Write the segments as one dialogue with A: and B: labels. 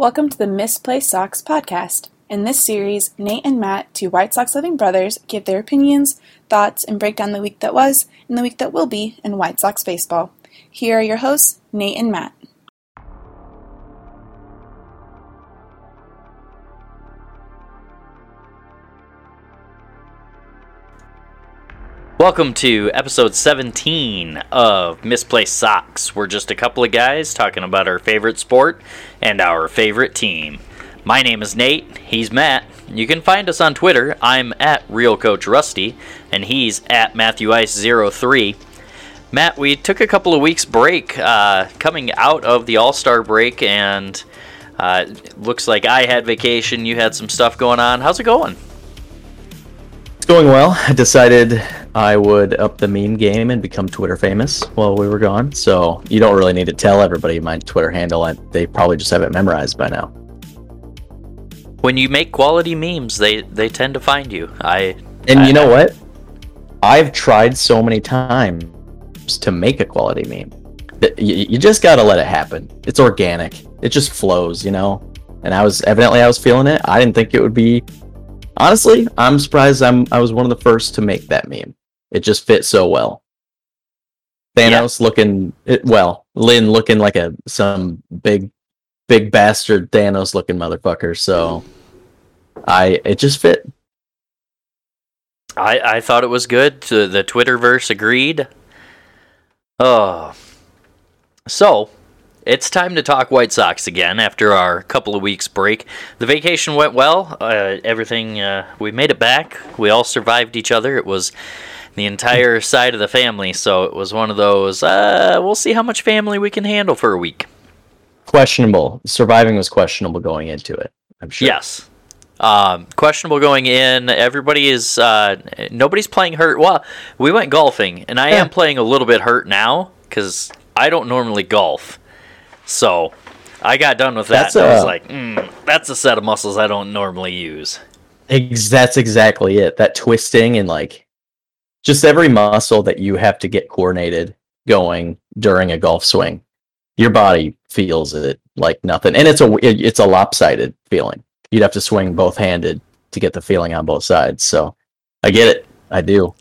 A: Welcome to the Misplaced Sox podcast. In this series, Nate and Matt, two White Sox loving brothers, give their opinions, thoughts, and break down the week that was and the week that will be in White Sox baseball. Here are your hosts, Nate and Matt.
B: Welcome to episode 17 of Misplaced Sox. We're just a couple of guys talking about our favorite sport and our favorite team. My name is Nate, he's Matt. You can find us on Twitter. I'm at Real Coach Rusty, and he's at Matthew Ice 03. Matt, we took a couple of weeks break uh, coming out of the All Star break, and uh, looks like I had vacation. You had some stuff going on. How's it going?
C: Going well. I decided I would up the meme game and become Twitter famous while we were gone. So you don't really need to tell everybody my Twitter handle. I, they probably just have it memorized by now.
B: When you make quality memes, they they tend to find you. I
C: And
B: I-
C: you know what? I've tried so many times to make a quality meme. You, you just got to let it happen. It's organic. It just flows, you know. And I was evidently I was feeling it. I didn't think it would be. Honestly, I'm surprised. I'm I was one of the first to make that meme. It just fit so well. Thanos looking it, well, Lynn looking like a some big big bastard Thanos looking motherfucker. So I it just fit.
B: I, I thought it was good. The the Twitterverse agreed. Oh, so it's time to talk White Sox again after our couple of weeks break. The vacation went well. Uh, everything uh, we made it back. We all survived each other. It was the entire side of the family, so it was one of those. Uh, we'll see how much family we can handle for a week.
C: questionable. Surviving was questionable going into it. I'm sure.
B: Yes. Um, questionable going in. Everybody is uh, nobody's playing hurt. Well, we went golfing, and I
C: Yeah.
B: am playing a little bit hurt now because I don't normally golf. So I got done with that.
C: That's
B: and I was like, mm, that's a set of muscles I don't normally use.
C: Ex- that's exactly it. That twisting and like just every muscle that you have to get coordinated going during a golf swing. Your body feels it like nothing, and it's a it- it's a lopsided feeling. You'd have to swing both handed to get the feeling on both sides. So I get it. I do.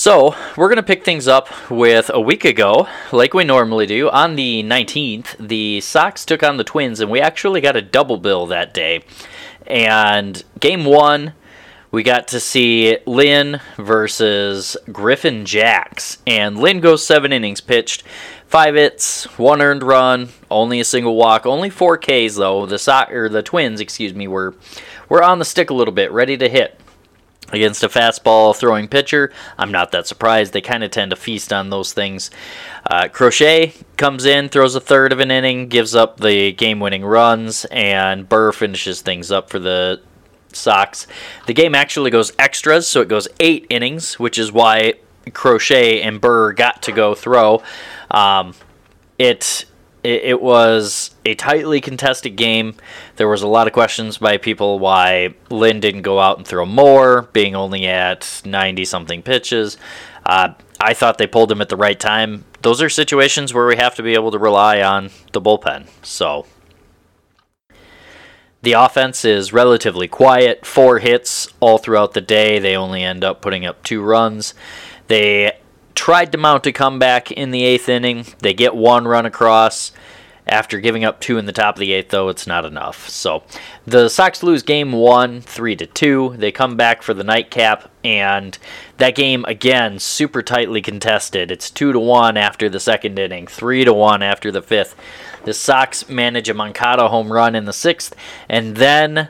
B: So, we're going to pick things up with a week ago, like we normally do. On the 19th, the Sox took on the Twins, and we actually got a double bill that day. And game one, we got to see Lynn versus Griffin Jax. And Lynn goes seven innings pitched, five hits, one earned run, only a single walk, only four Ks though. The Sox or the Twins, excuse me, were were on the stick a little bit, ready to hit against a fastball throwing pitcher. I'm not that surprised. They kind of tend to feast on those things. Uh, Crochet comes in, throws a third of an inning, gives up the game winning runs, and Burr finishes things up for the Sox. The game actually goes extras, so it goes eight innings, which is why Crochet and Burr got to go throw. Um, it it, it was a tightly contested game. There was a lot of questions by people why Lynn didn't go out and throw more, being only at 90 something pitches. Uh, I thought they pulled him at the right time. Those are situations where we have to be able to rely on the bullpen. So the offense is relatively quiet. Four hits all throughout the day. They only end up putting up two runs. They tried to mount a comeback in the eighth inning. They get one run across. After giving up two in the top of the eighth, though, it's not enough. So the Sox lose game one, three to two. They come back for the nightcap, and that game again super tightly contested. It's two to one after the second inning, three to one after the fifth. The Sox manage a Moncada home run in the sixth, and then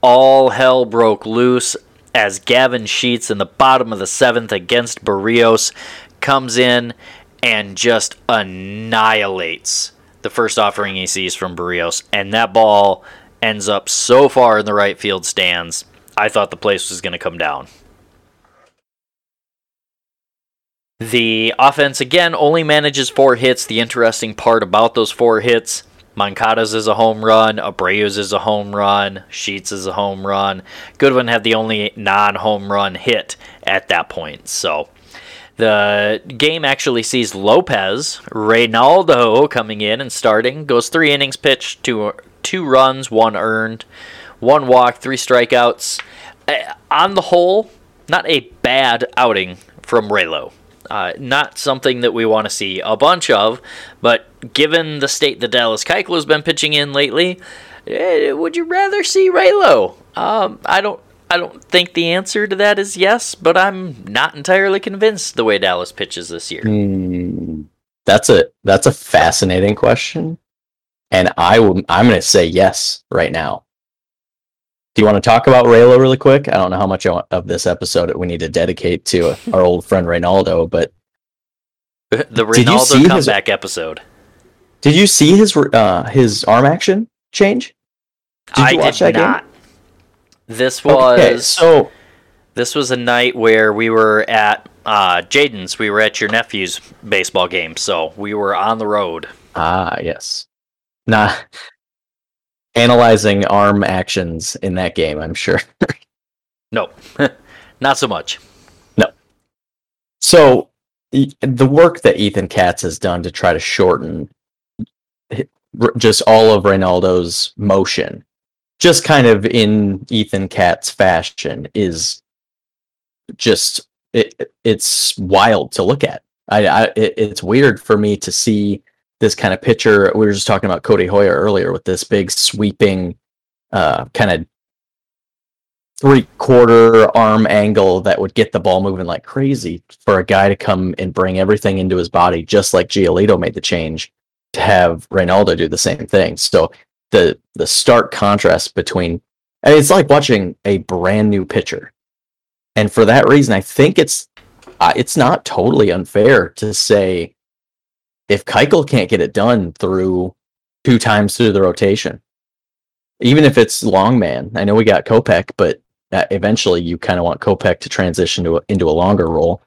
B: all hell broke loose as Gavin Sheets in the bottom of the seventh against Barrios comes in and just annihilates the first offering he sees from Barrios. And that ball ends up so far in the right field stands. I thought the place was going to come down. The offense, again, only manages four hits. The interesting part about those four hits Moncada's is a home run, Abreu's is a home run, Sheets is a home run. Goodwin had the only non home run hit at that point. So The game actually sees Lopez Reynaldo coming in and starting. Goes three innings pitched, two two runs, one earned, one walk, three strikeouts. Uh, on the whole, not a bad outing from Raylo. Uh, not something that we want to see a bunch of, but given the state that Dallas Keuchel has been pitching in lately, eh, would you rather see Raylo? Um, I don't. I don't think the answer to that is yes, but I'm not entirely convinced the way Dallas pitches this year.
C: Mm, that's a that's a fascinating question, and I will. I'm going to say yes right now. Do you want to talk about Raylo really quick? I don't know how much of this episode we need to dedicate to our old friend Reynaldo, but
B: the Reynaldo comeback his, episode.
C: Did you see his uh, his arm action change?
B: Did I did not. Game? This was okay,
C: so.
B: This was a night where we were at uh, Jaden's. We were at your nephew's baseball game, so we were on the road.
C: Ah, yes. Nah, analyzing arm actions in that game, I'm sure.
B: no, not so much.
C: No. So the work that Ethan Katz has done to try to shorten just all of Reynaldo's motion, just kind of in Ethan Katz fashion, is just it, it's wild to look at. I, I it, it's weird for me to see this kind of pitcher. We were just talking about Codi Heuer earlier with this big sweeping, uh, kind of three quarter arm angle that would get the ball moving like crazy for a guy to come and bring everything into his body, just like Giolito made the change have Reynaldo do the same thing. So the the stark contrast between it's like watching a brand new pitcher, and for that reason, I think it's uh, it's not totally unfair to say if Keuchel can't get it done through two times through the rotation, even if it's long man, I know we got Kopech, but uh, eventually you kind of want Kopech to transition to a, into a longer role.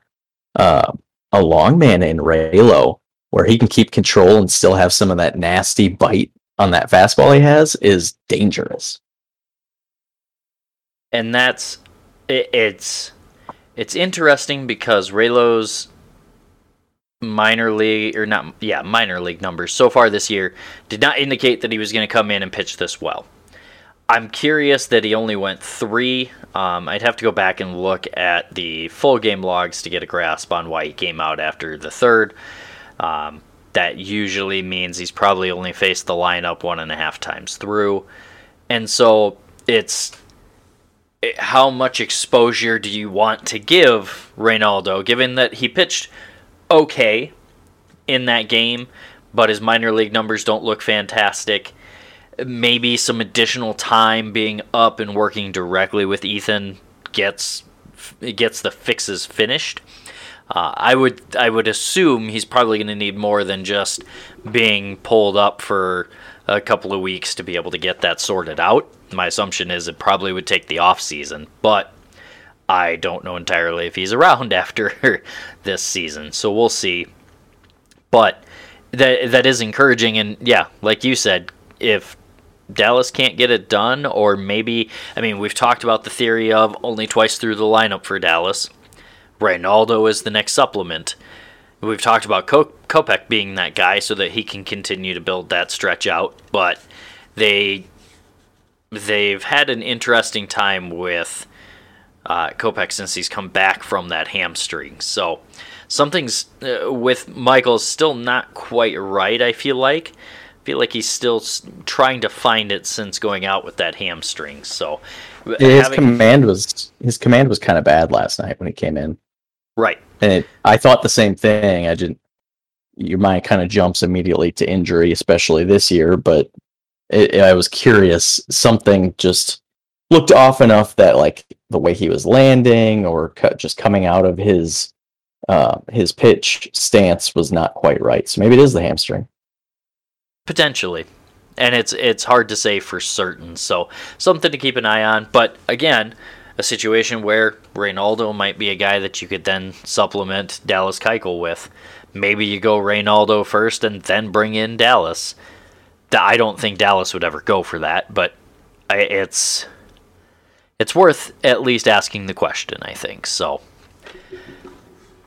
C: Uh, a long man in Raylo, where he can keep control and still have some of that nasty bite on that fastball he has, is dangerous.
B: And that's it, it's it's interesting because Raylo's minor league or not yeah minor league numbers so far this year did not indicate that he was going to come in and pitch this well. I'm curious that he only went three. Um, i'd have to go back and look at the full game logs to get a grasp on why he came out after the third um, that usually means he's probably only faced the lineup one and a half times through and so it's how much exposure do you want to give Reynaldo, given that he pitched okay in that game, but his minor league numbers don't look fantastic. Maybe some additional time being up and working directly with Ethan gets gets the fixes finished. Uh, I would I would assume he's probably going to need more than just being pulled up for a couple of weeks to be able to get that sorted out. My assumption is it probably would take the off season, but I don't know entirely if he's around after this season, so we'll see. But that that is encouraging, and yeah, like you said, if Dallas can't get it done, or maybe I mean we've talked about the theory of only twice through the lineup for Dallas. Reynaldo is the next supplement. We've talked about Kopech being that guy so that he can continue to build that stretch out, but they they've had an interesting time with uh, Kopech since he's come back from that hamstring. So something's uh, with Michael's still not quite right. I feel like. I feel like he's still trying to find it since going out with that hamstring. So
C: his having... command was his command was kind of bad last night when he came in.
B: Right.
C: And it, I thought the same thing. I didn't. Your mind kind of jumps immediately to injury, especially this year. But it, I was curious. Something just looked off enough that like the way he was landing or just coming out of his uh, his pitch stance was not quite right. So maybe it is the hamstring.
B: Potentially. And it's it's hard to say for certain. So something to keep an eye on. But again, a situation where Reynaldo might be a guy that you could then supplement Dallas Keuchel with. Maybe you go Reynaldo first and then bring in Dallas. I don't think Dallas would ever go for that, but it's it's worth at least asking the question, I think. So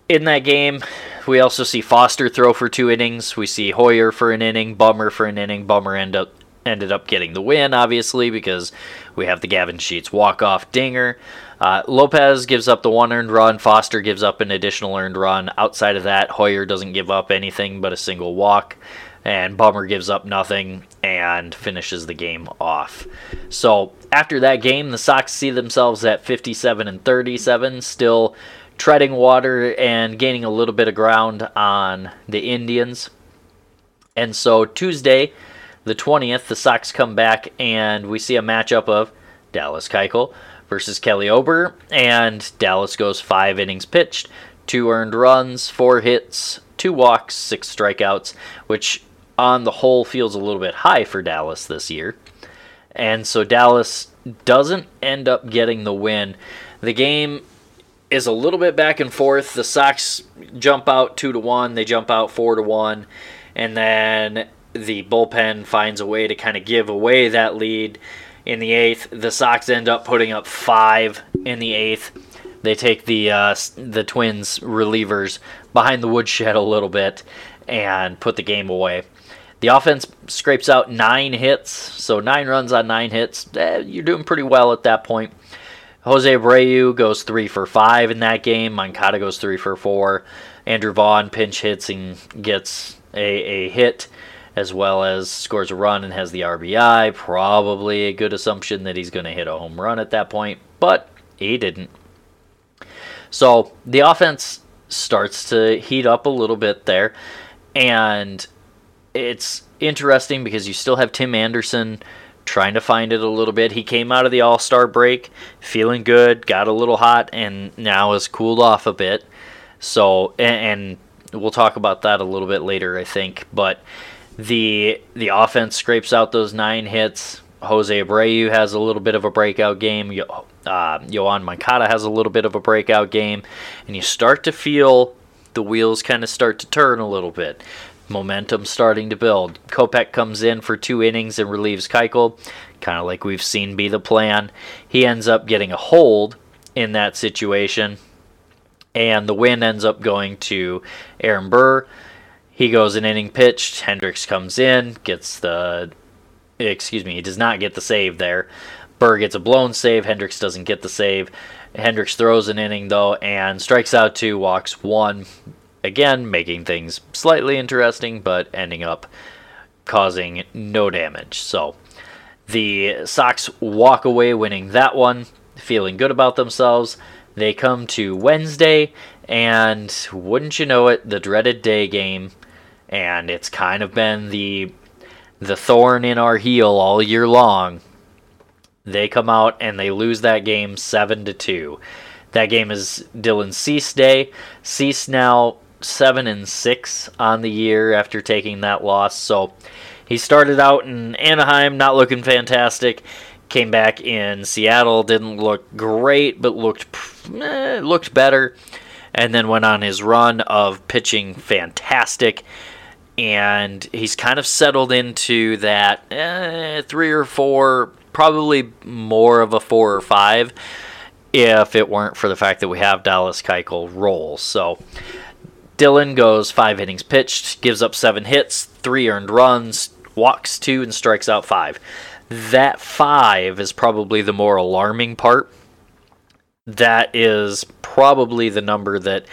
B: in that game, we also see Foster throw for two innings. We see Heuer for an inning, Bummer for an inning. Bummer end up ended up getting the win, obviously, because we have the Gavin Sheets walk off dinger. Uh, Lopez gives up the one earned run. Foster gives up an additional earned run. Outside of that, Heuer doesn't give up anything but a single walk. And Bummer gives up nothing and finishes the game off. So after that game, the Sox see themselves at 57 and 37, still treading water and gaining a little bit of ground on the Indians. And so Tuesday, the 20th, the Sox come back and we see a matchup of Dallas Keuchel versus Bailey Ober, and Dallas goes five innings pitched, two earned runs, four hits, two walks, six strikeouts, which on the whole feels a little bit high for Dallas this year. And so Dallas doesn't end up getting the win. The game is a little bit back and forth. The Sox jump out two to one, they jump out four to one, and then the bullpen finds a way to kind of give away that lead in the eighth. The Sox end up putting up five in the eighth. They take the uh, the Twins relievers behind the woodshed a little bit and put the game away. The offense scrapes out nine hits, so nine runs on nine hits. Eh, you're doing pretty well at that point. Jose Abreu goes three for five in that game. Moncada goes three for four. Andrew Vaughn pinch hits and gets a, a hit as well as scores a run and has the RBI. Probably a good assumption that he's going to hit a home run at that point, but he didn't. So the offense starts to heat up a little bit there, and it's interesting because you still have Tim Anderson trying to find it a little bit. He came out of the All Star break feeling good, got a little hot, and now has cooled off a bit. So, and, and we'll talk about that a little bit later, I think. But the the offense scrapes out those nine hits. Jose Abreu has a little bit of a breakout game. Uh, Yoan Moncada has a little bit of a breakout game, and you start to feel the wheels kind of start to turn a little bit. Momentum starting to build. Kopech comes in for two innings and relieves Keuchel, kind of like we've seen be the plan. He ends up getting a hold in that situation, and the win ends up going to Aaron Burr. He goes an inning pitched. Hendricks comes in, gets the. Excuse me, he does not get the save there. Burr gets a blown save. Hendricks doesn't get the save. Hendricks throws an inning, though, and strikes out two, walks one. Again, making things slightly interesting, but ending up causing no damage. So the Sox walk away winning that one, feeling good about themselves. They come to Wednesday, and wouldn't you know it, the dreaded day game and it's kind of been the the thorn in our heel all year long. They come out and they lose that game seven to two. That game is Dylan Cease day. Cease now seven and six on the year after taking that loss. So he started out in Anaheim, not looking fantastic. Came back in Seattle, didn't look great, but looked eh, looked better. And then went on his run of pitching fantastic and he's kind of settled into that eh, three or four, probably more of a four or five, if it weren't for the fact that we have Dallas Keuchel roll. So Dylan goes five innings pitched, gives up seven hits, three earned runs, walks two, and strikes out five. That five is probably the more alarming part. That is probably the number that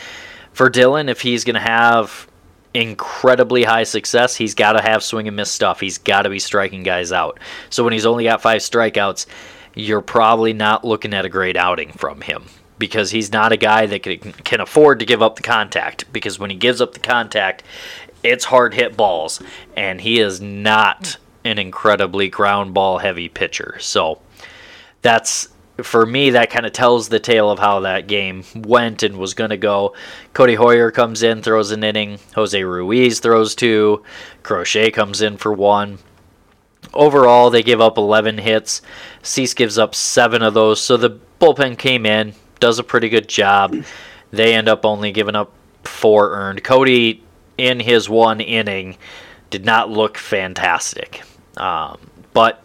B: for Dylan, if he's going to have incredibly high success, he's got to have swing and miss stuff. He's got to be striking guys out. So when he's only got five strikeouts, you're probably not looking at a great outing from him because he's not a guy that can, can afford to give up the contact. Because when he gives up the contact, it's hard hit balls, and he is not an incredibly ground ball heavy pitcher. So that's for me, that kind of tells the tale of how that game went and was going to go. Codi Heuer comes in, throws an inning. Jose Ruiz throws two. Crochet comes in for one. Overall, they give up 11 hits. Cease gives up seven of those. So the bullpen came in, does a pretty good job. They end up only giving up four earned. Codi, in his one inning, did not look fantastic. Um, but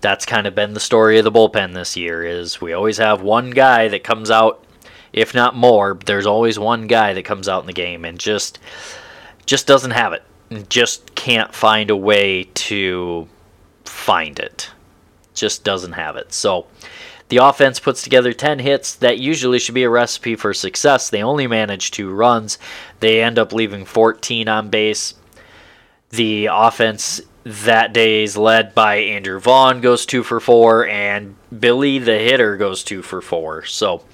B: that's kind of been the story of the bullpen this year is we always have one guy that comes out if not more. There's always one guy that comes out in the game and just just doesn't have it. Just can't find a way to find it. Just doesn't have it. So the offense puts together 10 hits. That usually should be a recipe for success. They only manage two runs. They end up leaving 14 on base. The offense that day is led by Andrew Vaughn, goes two for four, and Billy the hitter goes two for four. So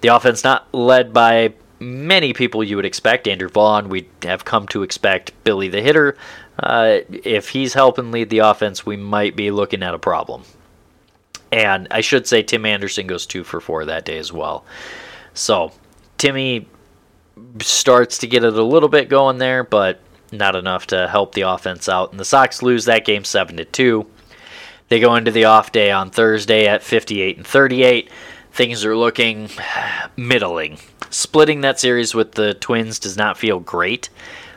B: the offense not led by many people you would expect. Andrew Vaughn, we have come to expect Billy the hitter. Uh, if he's helping lead the offense, we might be looking at a problem. And I should say Tim Anderson goes two for four that day as well. So Timmy starts to get it a little bit going there, but not enough to help the offense out. And the Sox lose that game seven to two. They go into the off day on Thursday at 58 and 38. Things are looking middling. Splitting that series with the Twins does not feel great.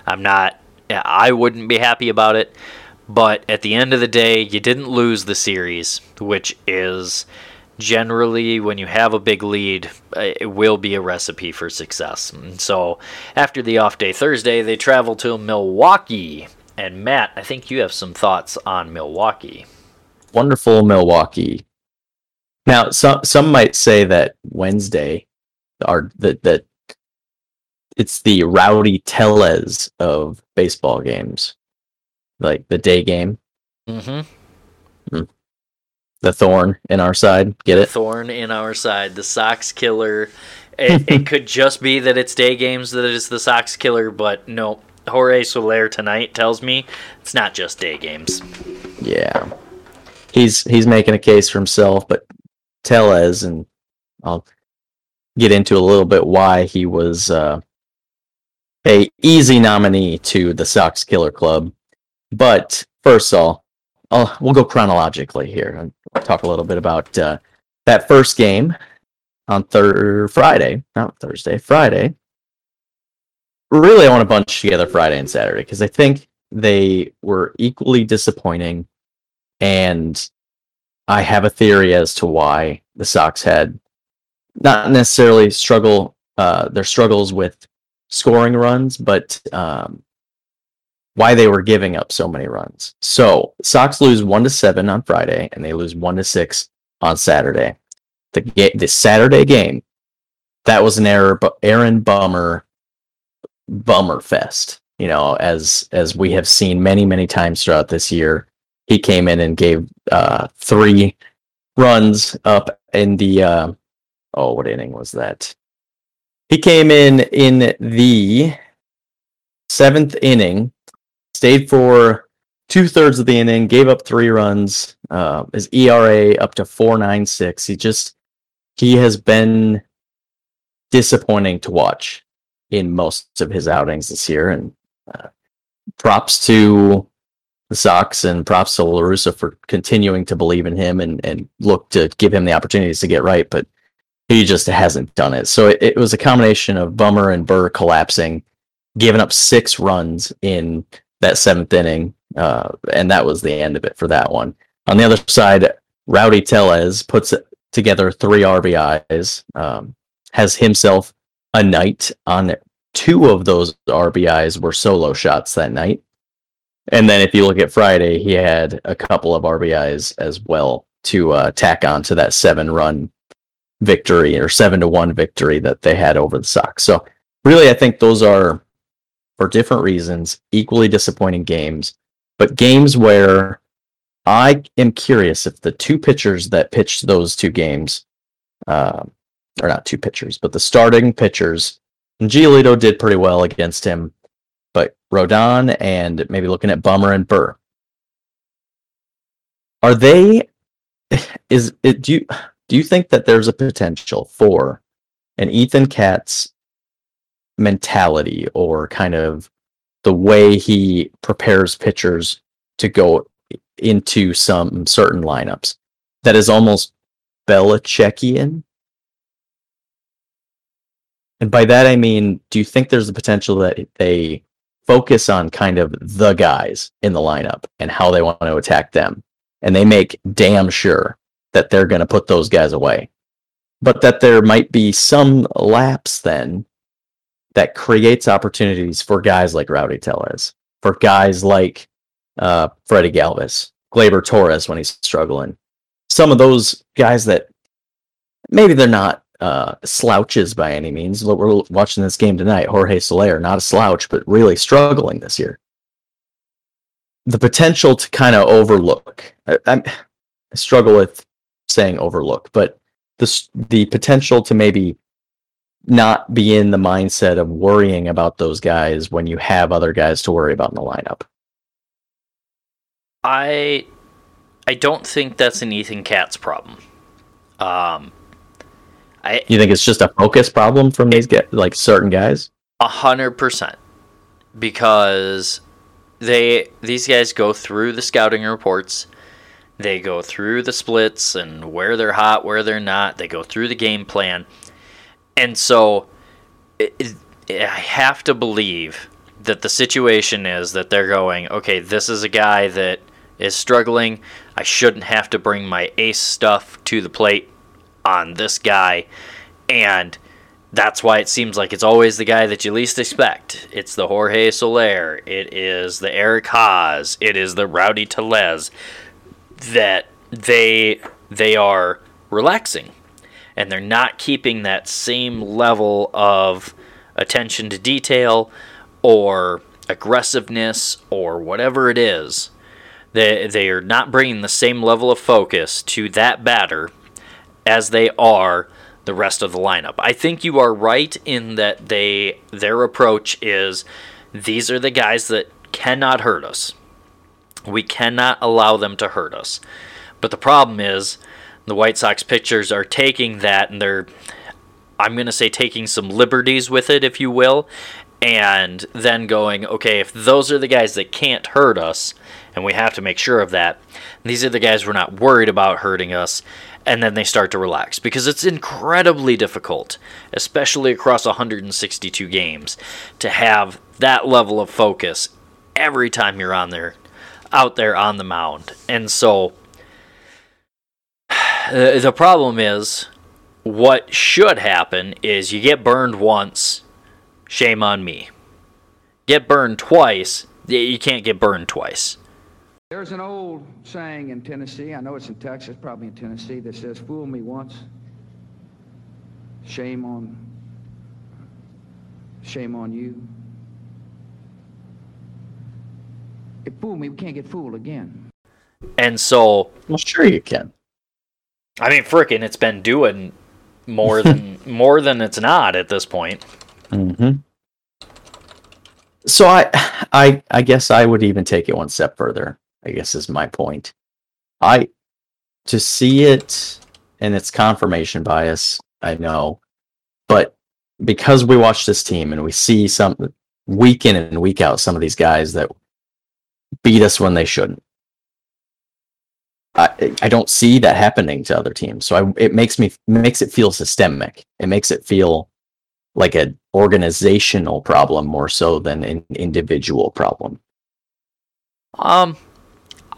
B: I'm not I wouldn't be happy about it. But at the end of the day, you didn't lose the series, which is generally when you have a big lead, uh, it will be a recipe for success. And so after the off day Thursday, they travel to Milwaukee. And Matt, I think you have some thoughts on Milwaukee.
C: Wonderful Milwaukee. Now, some some might say that Wednesday, are that that it's the Rowdy Tellez of baseball games like the day game.
B: Mm-hmm.
C: Mm. The thorn in our side. Get
B: the
C: it?
B: Thorn in our side. The Sox killer. It, it could just be that it's day games that it's the Sox killer, but no. Jorge Soler tonight tells me it's not just day games.
C: Yeah. He's he's making a case for himself, but Tellez and I'll get into a little bit why he was uh, a easy nominee to the Sox Killer Club but first of all, I'll, we'll go chronologically here talk a little bit about uh, that first game on thir- Friday, not Thursday, Friday. Really, I want to bunch together Friday and Saturday because I think they were equally disappointing, and I have a theory as to why the Sox had not necessarily struggle uh, their struggles with scoring runs, but um, why they were giving up so many runs. So Sox lose one to seven on Friday, and they lose one to six on Saturday. The ga- the Saturday game, that was an error, but Aaron Bummer, Bummer fest. You know, as as we have seen many many times throughout this year, he came in and gave uh, three runs up in the uh, oh what inning was that? He came in in the seventh inning stayed for two thirds of the inning, gave up three runs. Uh, his ERA up to four nine six. He just he has been disappointing to watch in most of his outings this year, and uh, props to the Sox and props to La Russa for continuing to believe in him and and look to give him the opportunities to get right, but he just hasn't done it. So it, it was a combination of Bummer and Burr collapsing, giving up six runs in that seventh inning, uh, and that was the end of it for that one. On the other side, Rowdy Tellez puts together three RBIs, um, has himself a night on two of those RBIs were solo shots that night. And then if you look at Friday, he had a couple of RBIs as well to uh, tack on to that seven run victory or seven to one victory that they had over the Sox. So really, I think those are for different reasons, equally disappointing games, but games where I am curious if the two pitchers that pitched those two games, uh, or not two pitchers, but the starting pitchers, and Giolito did pretty well against him, but Rodon and maybe looking at Bummer and Burr, are they? Is it? Do you do you think that there's a potential for an Ethan Katz mentality or kind of the way he prepares pitchers to go into some certain lineups that is almost Belichickian. And by that I mean, do you think there's the potential that they focus on kind of the guys in the lineup and how they want to attack them? And they make damn sure that they're going to put those guys away. but that there might be some lapse then that creates opportunities for guys like Rowdy Tellez, for guys like uh, Freddie Galvis, Gleyber Torres when he's struggling. Some of those guys that maybe they're not uh, slouches by any means. We're watching this game tonight. Jorge Soler, not a slouch, but really struggling this year. The potential to kind of overlook. I, I, struggle with saying overlook, but the the potential to maybe not be in the mindset of worrying about those guys when you have other guys to worry about in the lineup.
B: I I don't think that's an Ethan Katz problem. Um,
C: I you think it's just a focus problem from these guys, like certain guys?
B: A hundred percent, because they these guys go through the scouting reports, they go through the splits and where they're hot, where they're not. They go through the game plan, and so it, it, I have to believe that the situation is that they're going, okay, this is a guy that is struggling. I shouldn't have to bring my ace stuff to the plate on this guy. And that's why it seems like it's always the guy that you least expect. It's the Jorge Soler. It is the Eric Haas. It is the Rowdy Tellez that they they are relaxing and they're not keeping that same level of attention to detail or aggressiveness or whatever it is they, they are not bringing the same level of focus to that batter as they are the rest of the lineup. I think you are right in that they their approach is these are the guys that cannot hurt us. We cannot allow them to hurt us. But the problem is the White Sox pitchers are taking that and they're I'm going to say taking some liberties with it if you will and then going okay if those are the guys that can't hurt us and we have to make sure of that. These are the guys we're not worried about hurting us, and then they start to relax because it's incredibly difficult, especially across 162 games, to have that level of focus every time you're on there, out there on the mound. And so Uh, the problem is what should happen is you get burned once, shame on me. Get burned twice, you can't get burned twice.
D: There's an old saying in Tennessee, I know it's in Texas, probably in Tennessee, that says, fool me once, shame on, shame on you. If fool me, we can't get fooled again.
B: And so...
C: Well, sure you can.
B: I mean, frickin', it's been doing more than more than it's not at this point.
C: Mm-hmm. So I, I, I guess I would even take it one step further. I guess is my point. I to see it and its confirmation bias, I know, but because we watch this team and we see some week in and week out some of these guys that beat us when they shouldn't. I, I don't see that happening to other teams. So I, it makes me makes it feel systemic. It makes it feel like an organizational problem more so than an individual problem.
B: Um,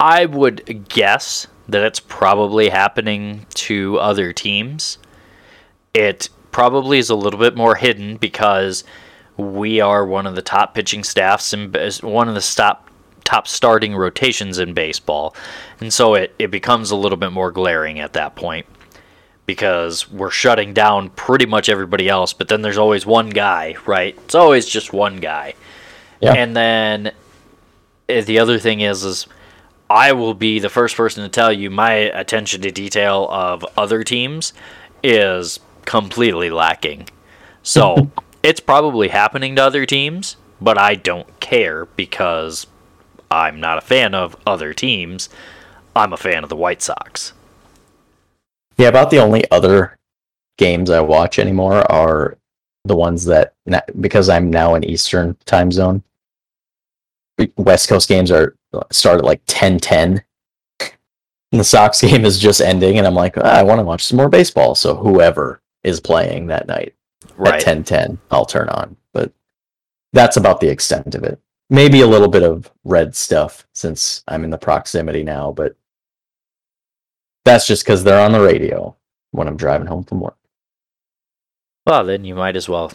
B: I would guess that it's probably happening to other teams. It probably is a little bit more hidden because we are one of the top pitching staffs and one of the top top starting rotations in baseball. And so it, it becomes a little bit more glaring at that point because we're shutting down pretty much everybody else, but then there's always one guy, right? It's always just one guy. Yeah. And then eh, the other thing is is I will be the first person to tell you my attention to detail of other teams is completely lacking. So it's probably happening to other teams, but I don't care because I'm not a fan of other teams. I'm a fan of the White Sox.
C: Yeah, about the only other games I watch anymore are the ones that because I'm now in Eastern time zone. West Coast games are start at like 10 10. And the Sox game is just ending, and I'm like, oh, I want to watch some more baseball. So whoever is playing that night right. at 10 10, I'll turn on. But that's about the extent of it. Maybe a little bit of red stuff since I'm in the proximity now, but that's just because they're on the radio when I'm driving home from work.
B: Well, then you might as well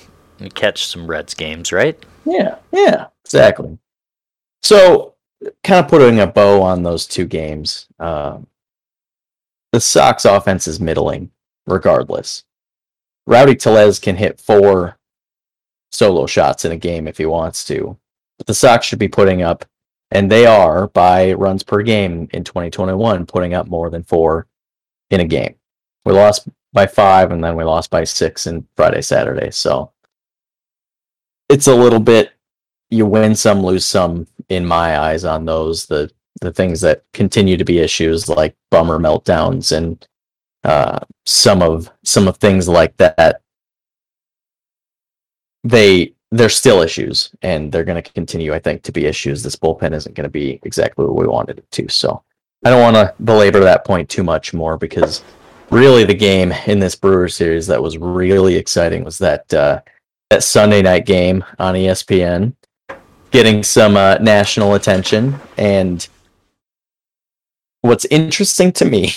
B: catch some Reds games, right?
C: Yeah, yeah, exactly. So, kind of putting a bow on those two games, uh, the Sox offense is middling, regardless. Rowdy Tellez can hit four solo shots in a game if he wants to, the Sox should be putting up, and they are by runs per game in 2021, putting up more than four in a game. We lost by five, and then we lost by six in Friday, Saturday. So it's a little bit you win some, lose some in my eyes on those. The the things that continue to be issues like bummer meltdowns and uh, some of some of things like that. They they're still issues, and they're going to continue, I think, to be issues. This bullpen isn't going to be exactly what we wanted it to. So I don't want to belabor that point too much more because really the game in this Brewer series that was really exciting was that uh, that Sunday night game on ESPN, getting some uh, national attention. And what's interesting to me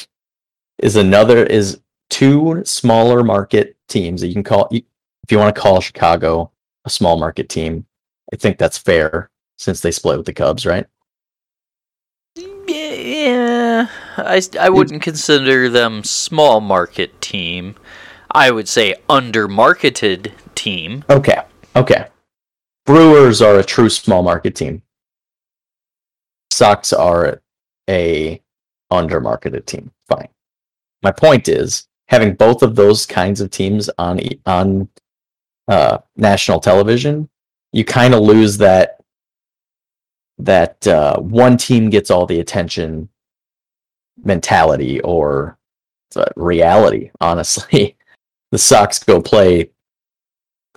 C: is another is two smaller market teams that you can call if you want to call Chicago a small market team. I think that's fair since they split with the Cubs, right?
B: Yeah, I, I wouldn't consider them small market team. I would say under marketed team.
C: Okay. Okay. Brewers are a true small market team. Sox are a under marketed team. Fine. My point is having both of those kinds of teams on on uh, national television, you kind of lose that that uh, one team gets all the attention mentality or reality. Honestly, the Sox go play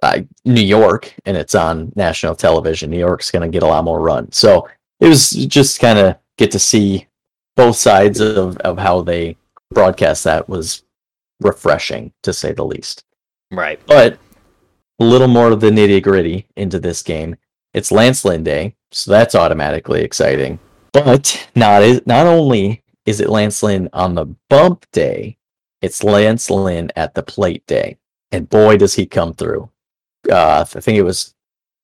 C: uh, New York and it's on national television. New York's going to get a lot more run. So it was just kind of get to see both sides of, of how they broadcast that was refreshing to say the least.
B: Right.
C: But a little more of the nitty gritty into this game. It's Lance Lynn Day, so that's automatically exciting. But not not only is it Lance Lynn on the bump day, it's Lance Lynn at the plate day. And boy, does he come through. Uh, I think it was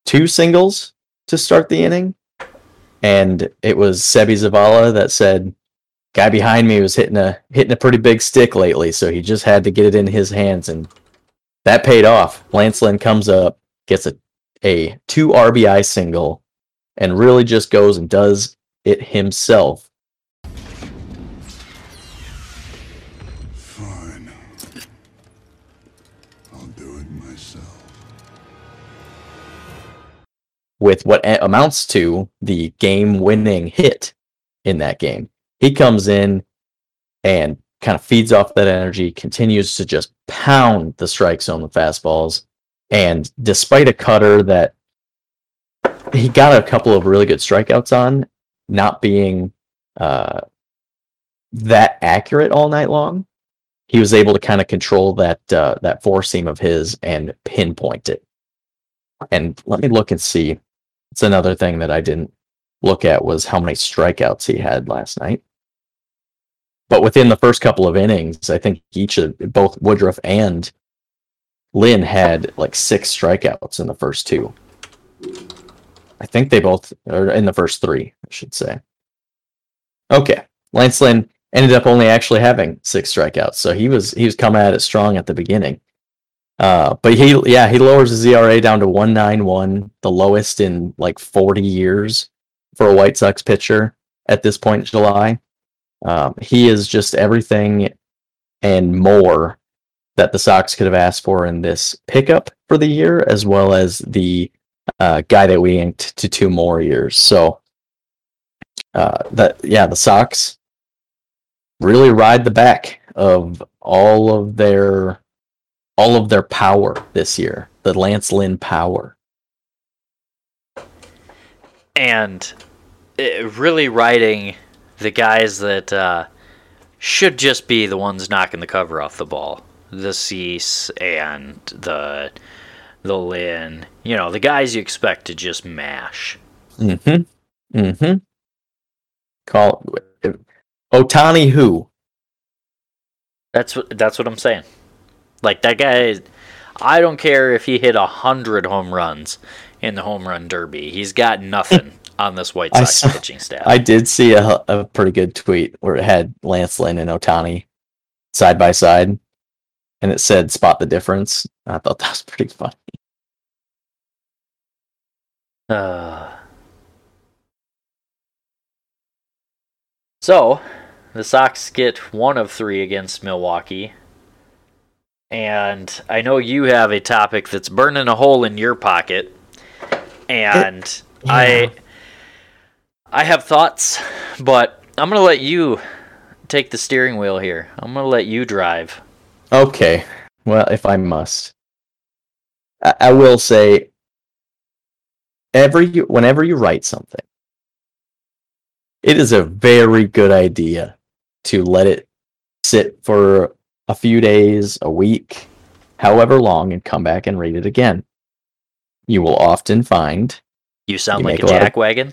C: two singles to start the inning. And it was Seby Zavala that said, guy behind me was hitting a hitting a pretty big stick lately, so he just had to get it in his hands and that paid off. Lance Lynn comes up, gets a a two RBI single, and really just goes and does it himself with what amounts to the game winning hit in that game. He comes in and kind of feeds off that energy, continues to just pound the strike zone with fastballs. And despite a cutter that he got a couple of really good strikeouts on, not being uh, that accurate all night long, he was able to kind of control that uh, that four seam of his and pinpoint it. And let me look and see it's another thing that I didn't look at was how many strikeouts he had last night. But within the first couple of innings, I think each of both Woodruff and Lynn had like six strikeouts in the first two. I think they both are in the first three, I should say. Okay. Lance Lynn ended up only actually having six strikeouts. So he was he was coming at it strong at the beginning. Uh, but he, yeah, he lowers his ERA down to 191, the lowest in like 40 years for a White Sox pitcher at this point in July. Um, he is just everything and more that the Sox could have asked for in this pickup for the year, as well as the uh, guy that we inked to two more years. So, uh, that yeah, the Sox really ride the back of all of their all of their power this year, the Lance Lynn power.
B: And uh, really riding the guys that uh, should just be the ones knocking the cover off the ball. The Cease and the the Lynn. You know, the guys you expect to just mash.
C: Mm-hmm. Mm-hmm. Call Ohtani who?
B: That's what that's what I'm saying. Like that guy, I don't care if he hit a hundred home runs in the home run derby. He's got nothing on this White Sox
C: saw-
B: pitching staff.
C: I did see a, a pretty good tweet where it had Lance Lynn and Ohtani side by side, and it said "spot the difference." I thought that was pretty funny.
B: Uh, so, the Sox get one of three against Milwaukee. And I know you have a topic that's burning a hole in your pocket. And I I have thoughts, but I'm going to let you take the steering wheel here. I'm going to let you drive.
C: Okay, well, if I must, I, I will say, every whenever you write something, it is a very good idea to let it sit for a few days, a week, however long, and come back and read it again. You will often find,
B: You sound
C: You
B: like a
C: a lot of-
B: jackwagon.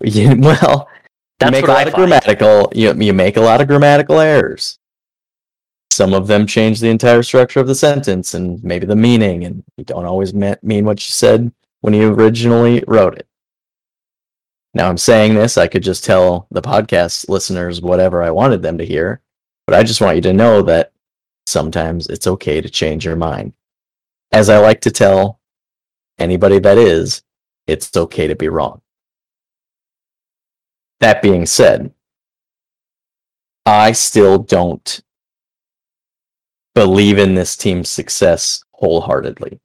C: you, well,
B: That's
C: you make a lot of grammatical you, you make a lot of grammatical errors. Some of them change the entire structure of the sentence and maybe the meaning and you don't always me- mean what you said when you originally wrote it. Now i'm saying this i could just tell the podcast listeners whatever i wanted them to hear but i just want you to know that sometimes it's okay to change your mind. As i like to tell anybody that is it's okay to be wrong that being said, I still don't believe in this team's success wholeheartedly.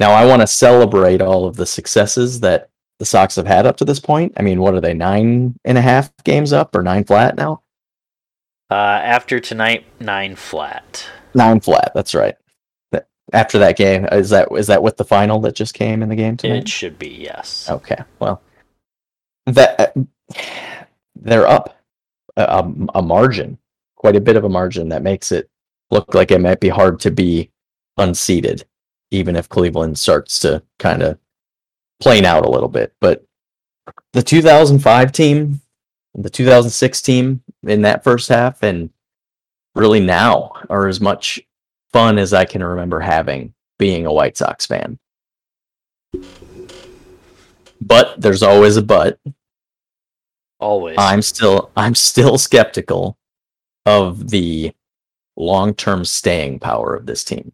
C: Now, I want to celebrate all of the successes that the Sox have had up to this point. I mean, what are they, nine and a half games up or nine flat now?
B: Uh, after tonight, nine flat.
C: Nine flat, that's right. That- After that game, is that is that with the final that just came in the game tonight?
B: It should be yes.
C: Okay, well, that uh, they're up a, a, a margin, quite a bit of a margin that makes it look like it might be hard to be unseated, even if Cleveland starts to kind of plane out a little bit. But the 2005 team, the 2006 team in that first half, and really now are as much fun as I can remember having being a White Sox fan. But there's always a but.
B: Always.
C: I'm still I'm still skeptical of the long-term staying power of this team.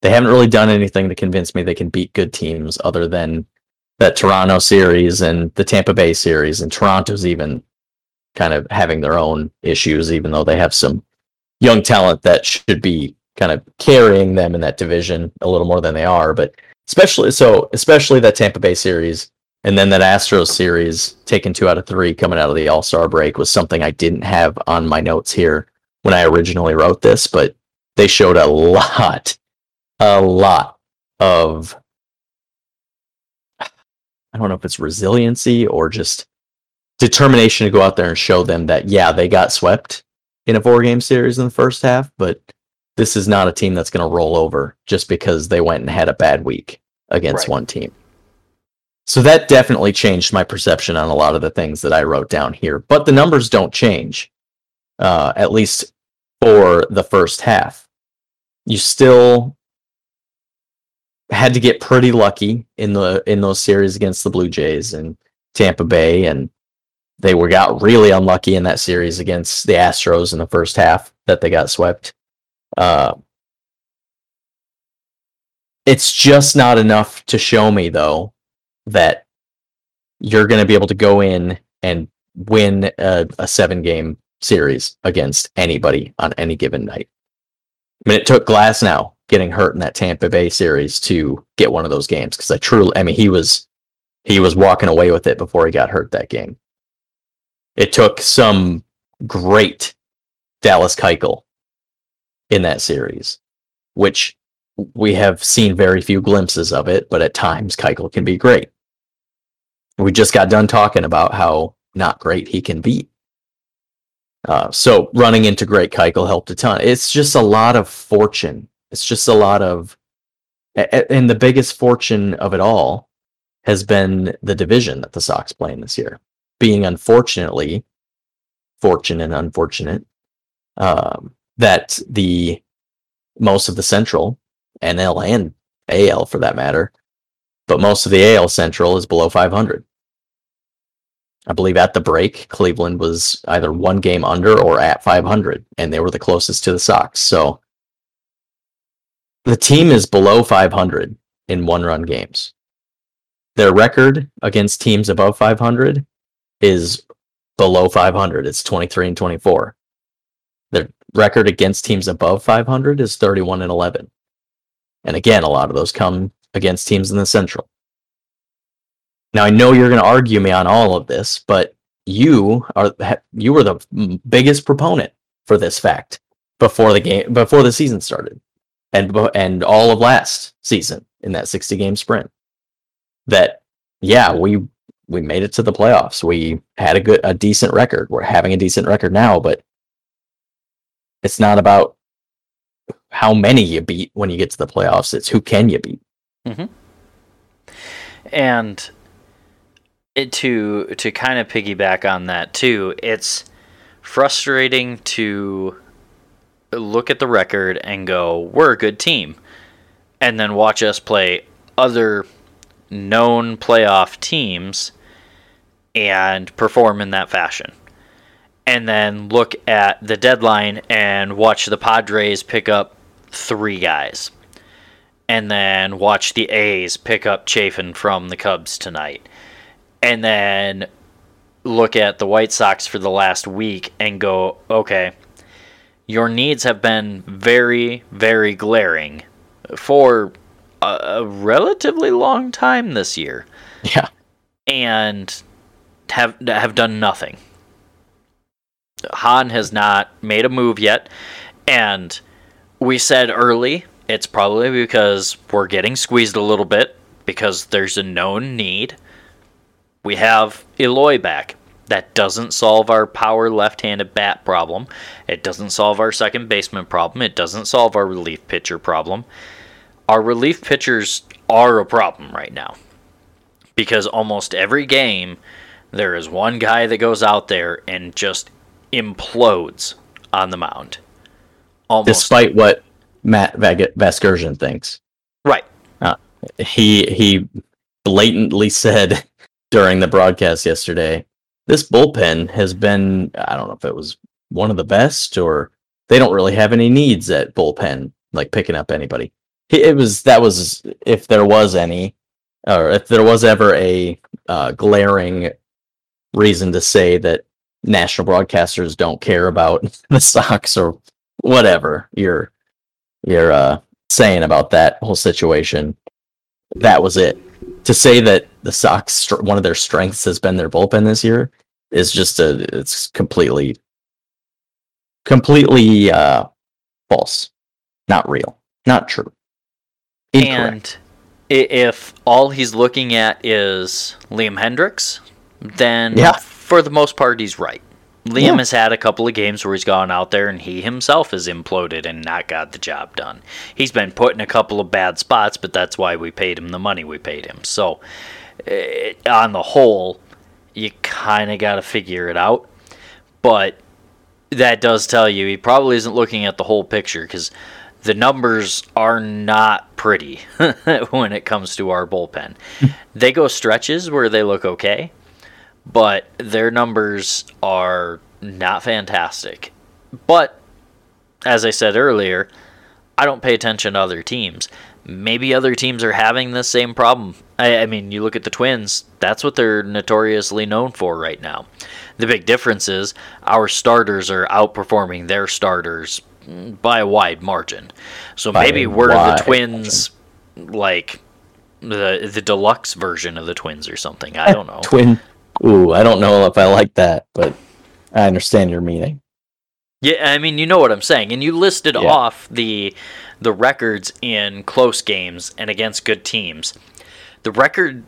C: They haven't really done anything to convince me they can beat good teams other than that Toronto series and the Tampa Bay series and Toronto's even kind of having their own issues even though they have some young talent that should be kind of carrying them in that division a little more than they are but especially so especially that Tampa Bay series and then that Astros series, taking two out of three coming out of the All Star break, was something I didn't have on my notes here when I originally wrote this, but they showed a lot, a lot of, I don't know if it's resiliency or just determination to go out there and show them that, yeah, they got swept in a four game series in the first half, but this is not a team that's going to roll over just because they went and had a bad week against
B: Right.
C: one team. So that definitely changed my perception on a lot of the things that I wrote down here. But the numbers don't change, uh, at least for the first half. You still had to get pretty lucky in the in those series against the Blue Jays and Tampa Bay, and they were got really unlucky in that series against the Astros in the first half that they got swept. Uh, it's just not enough to show me though that you're going to be able to go in and win a, a seven game series against anybody on any given night. I mean, it took Glasnow getting hurt in that Tampa Bay series to get one of those games because I truly, I mean, he was he was walking away with it before he got hurt that game. It took some great Dallas Keuchel in that series, which we have seen very few glimpses of it, but at times Keuchel can be great. We just got done talking about how not great he can be. Uh, so running into great Keuchel helped a ton. It's just a lot of fortune. It's just a lot of, and the biggest fortune of it all has been the division that the Sox play in this year. Being unfortunately, fortunate and unfortunate, um, that the most of the Central, NL and AL for that matter. But most of the AL Central is below 500. I believe at the break, Cleveland was either one game under or at 500, and they were the closest to the Sox. So the team is below 500 in one run games. Their record against teams above 500 is below 500. It's 23 and 24. Their record against teams above 500 is 31 and 11. And again, a lot of those come against teams in the Central. Now I know you're going to argue me on all of this, but you are you were the biggest proponent for this fact before the game before the season started, and and all of last season in that 60 game sprint. That yeah, we we made it to the playoffs. We had a good a decent record. We're having a decent record now, but it's not about how many you beat when you get to the playoffs. It's who can you beat.
B: Mm-hmm. And it, to to kind of piggyback on that too, it's frustrating to look at the record and go, "We're a good team," and then watch us play other known playoff teams and perform in that fashion. And then look at the deadline and watch the Padres pick up three guys. And then watch the A's pick up Chafin from the Cubs tonight and then look at the White Sox for the last week and go, okay, your needs have been very, very glaring for a, a relatively long time this year.
C: Yeah.
B: And have have done nothing. Hahn has not made a move yet, and we said early it's probably because we're getting squeezed a little bit because there's a known need we have Eloy back. That doesn't solve our power left handed bat problem. It doesn't solve our second baseman problem. It doesn't solve our relief pitcher problem. Our relief pitchers are a problem right now. Because almost every game, there is one guy that goes out there and just implodes on the mound.
C: Almost. Despite what Matt Vasgersian thinks.
B: Right.
C: Uh, he he blatantly said during the broadcast yesterday. This bullpen has been, I don't know if it was one of the best or they don't really have any needs at bullpen, like picking up anybody. It was, that was, if there was any, or if there was ever a uh, glaring reason to say that national broadcasters don't care about the Sox or whatever you're you're uh, saying about that whole situation. That was it to say that the Sox one of their strengths has been their bullpen this year is just a it's completely completely uh false not real not true
B: Incorrect. and if all he's looking at is liam hendriks then yeah. for the most part he's right Liam yeah. has had a couple of games where he's gone out there and he himself has imploded and not got the job done. He's been put in a couple of bad spots, but that's why we paid him the money we paid him. So, it, eh, on the whole, you kind of got to figure it out. But that does tell you he probably isn't looking at the whole picture because the numbers are not pretty when it comes to our bullpen. they go stretches where they look okay but their numbers are not fantastic. But as I said earlier, I don't pay attention to other teams. Maybe other teams are having the same problem. I, I, mean, you look at the Twins, that's what they're notoriously known for right now. The big difference is our starters are outperforming their starters by a wide margin. So by maybe we're the Twins, margin. like the the deluxe version of the Twins or something. I eh, don't know.
C: Twin Ooh, I don't know if I like that, but I understand your meaning.
B: Yeah, I mean, you know what I'm saying, and you listed yeah. off the the records in close games and against good teams. The record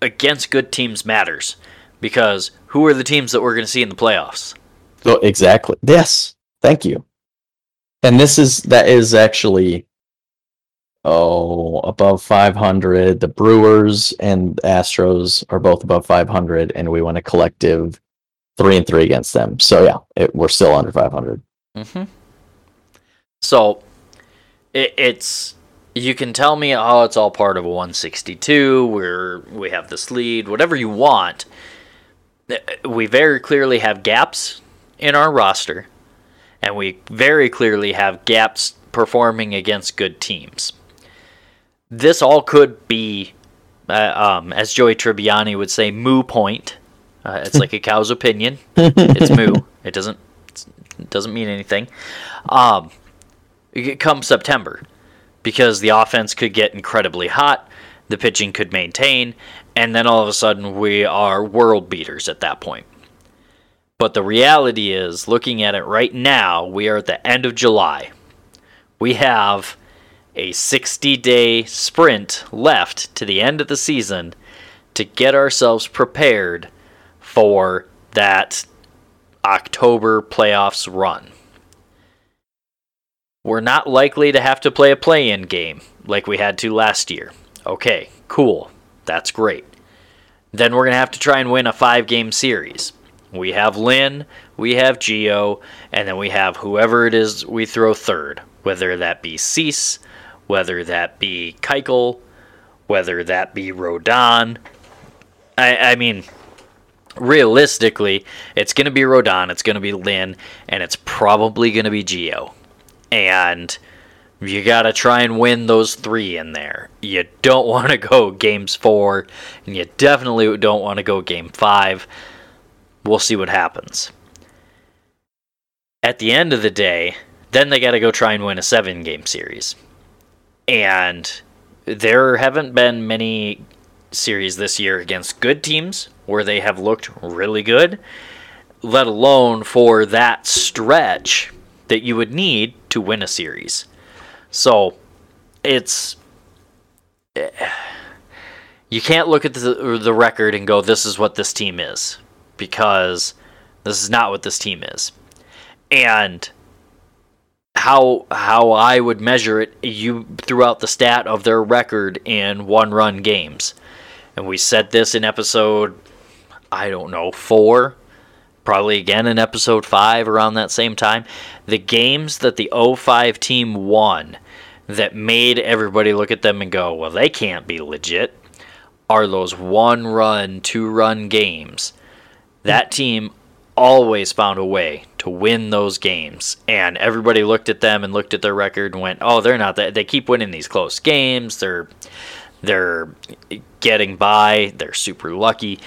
B: against good teams matters because who are the teams that we're going to see in the playoffs?
C: Oh, exactly. Yes. Thank you. And this is that is actually oh, above 500. The Brewers and Astros are both above 500, and we went a collective three and three against them. So yeah, it, we're still under 500.
B: Mm-hmm. So it, it's you can tell me oh it's all part of a 162 we're we have this lead whatever you want we very clearly have gaps in our roster and we very clearly have gaps performing against good teams this all could be uh, um, as joey tribbiani would say moo point uh, it's like a cow's opinion it's moo it doesn't it doesn't mean anything um, come september because the offense could get incredibly hot, the pitching could maintain, and then all of a sudden we are world beaters at that point. But the reality is, looking at it right now, we are at the end of July. We have a 60 day sprint left to the end of the season to get ourselves prepared for that October playoffs run. We're not likely to have to play a play in game like we had to last year. Okay, cool. That's great. Then we're going to have to try and win a five game series. We have Lynn, we have Geo, and then we have whoever it is we throw third, whether that be Cease, whether that be Keuchel, whether that be Rodon. I, I mean, realistically, it's going to be Rodon, it's going to be Lynn, and it's probably going to be Geo and you got to try and win those three in there. You don't want to go games four, and you definitely don't want to go game five. We'll see what happens. At the end of the day, then they got to go try and win a seven game series. And there haven't been many series this year against good teams where they have looked really good, let alone for that stretch that you would need to win a series. So it's eh, you can't look at the the record and go this is what this team is because this is not what this team is. And how how I would measure it you threw out the stat of their record in one run games. And we said this in episode I don't know, 4 probably again in episode 5 around that same time. The games that the 05 team won that made everybody look at them and go, well, they can't be legit, are those one run, two run games. That team always found a way to win those games. And everybody looked at them and looked at their record and went, "Oh, they're not that. They keep winning these close games. They're they're getting by. They're super lucky."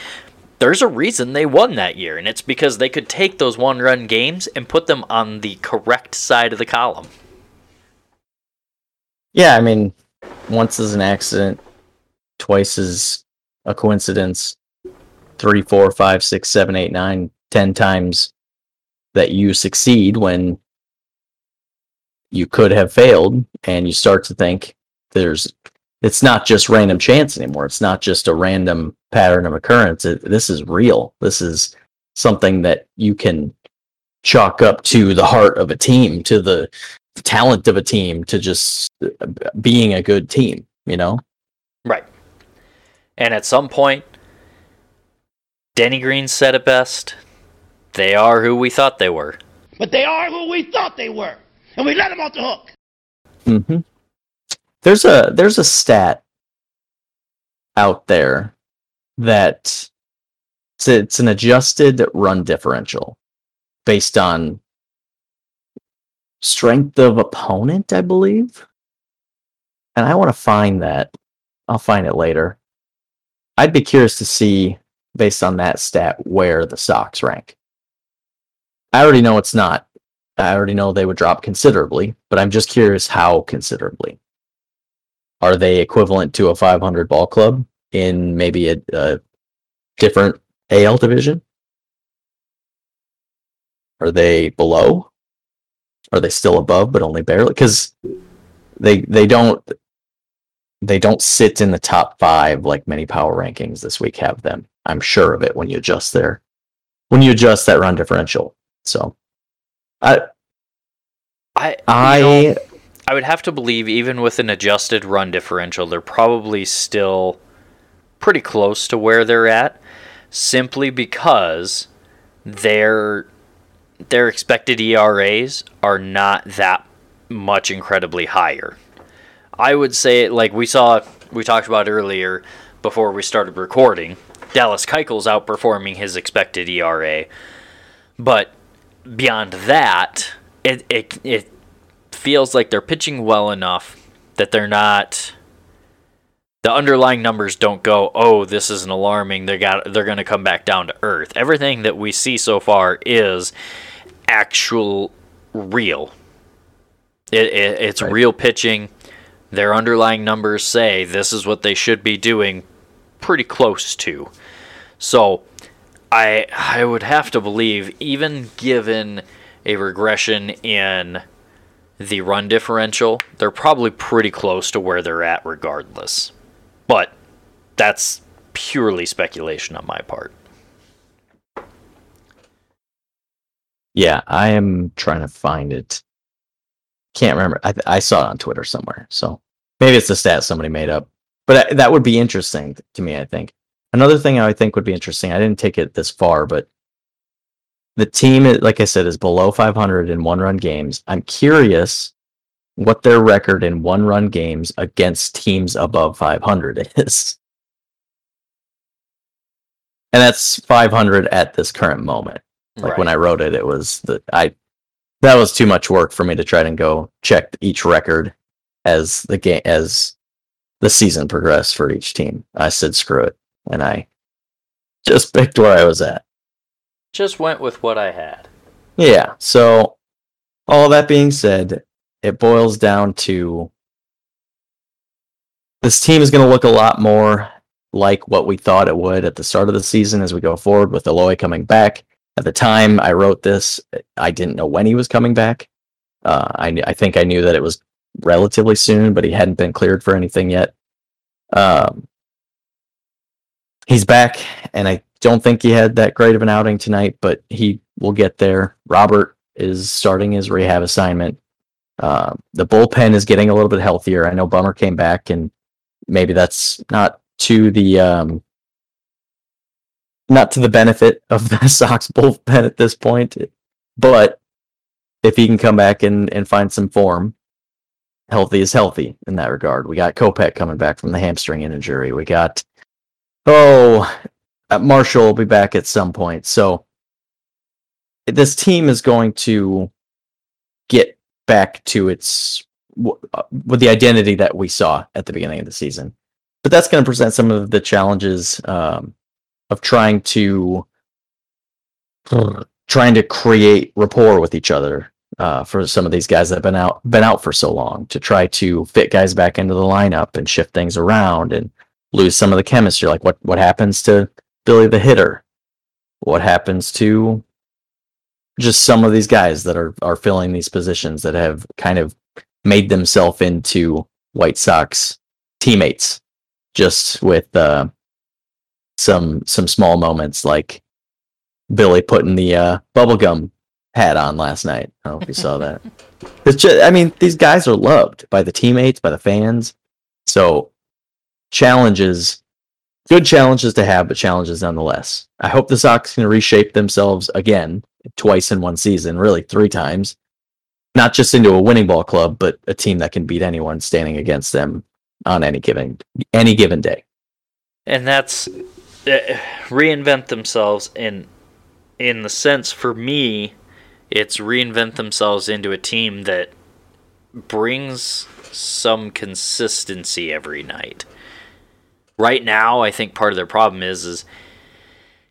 B: there's a reason they won that year, and it's because they could take those one run games and put them on the correct side of the column.
C: Yeah, I mean, once is an accident, twice is a coincidence, three, four, five, six, seven, eight, nine, ten times that you succeed when you could have failed, and you start to think there's it's not just random chance anymore. It's not just a random pattern of occurrence. It, this is real. This is something that you can chalk up to the heart of a team, to the talent of a team, to just uh, being a good team, you know?
B: Right. And at some point, Denny Green said it best. They are who we thought they were.
E: But they are who we thought they were. And we let them off the hook.
C: Mm-hmm. There's a there's a stat out there that it's, it's an adjusted run differential based on strength of opponent, I believe. And I want to find that. I'll find it later. I'd be curious to see, based on that stat, where the Sox rank. I already know it's not. I already know they would drop considerably, but I'm just curious how considerably are they equivalent to a 500 ball club in maybe a, a different AL division? Are they below? Are they still above, but only barely? Because they they don't they don't sit in the top five like many power rankings this week have them. I'm sure of it when you adjust their when you adjust that run differential. So I
B: I I know, I would have to believe, even with an adjusted run differential, they're probably still pretty close to where they're at, simply because their their expected ERAs are not that much incredibly higher. I would say, like we saw, we talked about earlier before we started recording, Dallas Keuchel's outperforming his expected ERA. But beyond that, it, it, it feels like they're pitching well enough that they're not the underlying numbers don't go, "Oh, this is an alarming. They got they're going to come back down to earth." Everything that we see so far is actual real. It, it it's
C: Right.
B: real pitching. Their underlying numbers say this is what they should be doing pretty close to. So, I I would have to believe even given a regression in the run differential, they're probably pretty close to where they're at regardless. But that's purely speculation on my part.
C: Yeah, I am trying to find it. Can't remember. I, I saw it on Twitter somewhere. So maybe it's a stat somebody made up. But I, that would be interesting to me, I think. Another thing I think would be interesting, I didn't take it this far, but the team, like I said, is below 500 in one run games. I'm curious what their record in one run games against teams above 500 is. And that's 500 at this current moment. Like when I wrote it, it was the I that was too much work for me to try and go check each record as the game as the season progressed for each team. I said screw it, and I just picked where I was at.
B: just went with what I had.
C: Yeah. So all that being said, it boils down to this team is going to look a lot more like what we thought it would at the start of the season as we go forward with Eloy coming back. At the time I wrote this, I didn't know when he was coming back. Uh, I I think I knew that it was relatively soon, but he hadn't been cleared for anything yet. Um, he's back, and I don't think he had that great of an outing tonight, but he will get there. Robert is starting his rehab assignment. Uh, the bullpen is getting a little bit healthier. I know Bummer came back, and maybe that's not to the um, not to the benefit of the Sox bullpen at this point, but if he can come back and, and find some form, healthy is healthy in that regard. We got Kopech coming back from the hamstring injury. We got oh uh, Marshall will be back at some point. So this team is going to get back to its uh, with the identity that we saw at the beginning of the season. But that's going to present some of the challenges um, of trying to trying to create rapport with each other uh, for some of these guys that have been out been out for so long to try to fit guys back into the lineup and shift things around and lose some of the chemistry. Like what what happens to Billy the hitter? What happens to just some of these guys that are are filling these positions that have kind of made themselves into White Sox teammates, just with uh, some some small moments like Billy putting the uh, bubblegum hat on last night. I don't know if you saw that. It's just, I mean, these guys are loved by the teammates, by the fans. So challenges, good challenges to have, but challenges nonetheless. I hope the Sox can reshape themselves again, twice in one season, really three times. Not just into a winning ball club, but a team that can beat anyone standing against them on any given any given day.
B: and that's uh, reinvent themselves in in the sense for me it's reinvent themselves into a team that brings some consistency every night right now i think part of their problem is is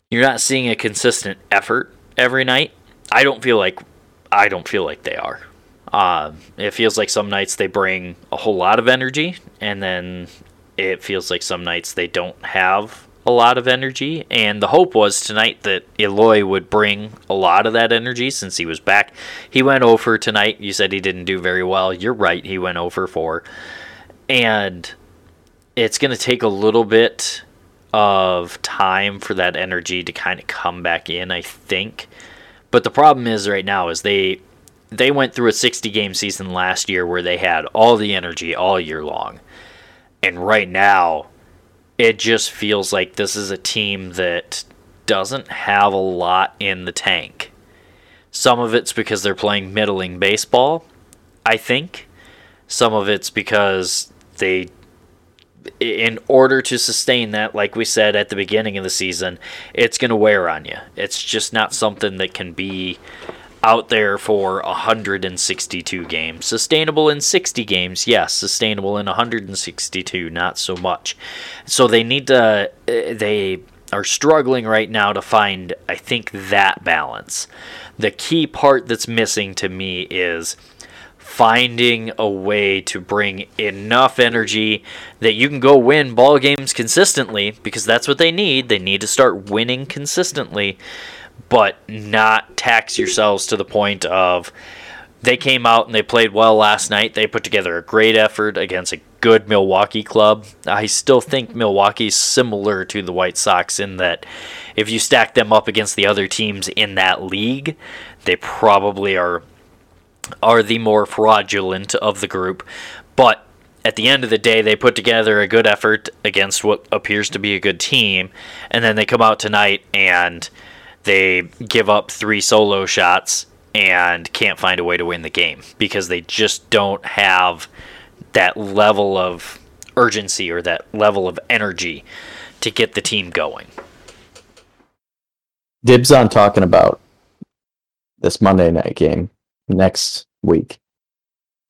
B: you're not seeing a consistent effort every night i don't feel like i don't feel like they are um, it feels like some nights they bring a whole lot of energy and then it feels like some nights they don't have a lot of energy. And the hope was tonight that Eloy would bring a lot of that energy since he was back. He went over tonight. You said he didn't do very well. You're right. He went over four. And it's going to take a little bit of time for that energy to kind of come back in, I think. But the problem is right now is they they went through a 60 game season last year where they had all the energy all year long. And right now, it just feels like this is a team that doesn't have a lot in the tank. Some of it's because they're playing middling baseball. I think. Some of it's because they in order to sustain that, like we said at the beginning of the season, it's going to wear on you. It's just not something that can be out there for 162 games. Sustainable in 60 games, yes. Sustainable in 162, not so much. So they need to, uh, they are struggling right now to find, I think, that balance. The key part that's missing to me is finding a way to bring enough energy that you can go win ball games consistently because that's what they need. They need to start winning consistently, but not tax yourselves to the point of they came out and they played well last night. They put together a great effort against a good Milwaukee club. I still think Milwaukee's similar to the White Sox in that if you stack them up against the other teams in that league, they probably are are the more fraudulent of the group. But at the end of the day, they put together a good effort against what appears to be a good team, and then they come out tonight and they give up three solo shots and can't find a way to win the game because they just don't have that level of urgency or that level of energy to get the team going.
C: Dibs on talking about this Monday night game next week.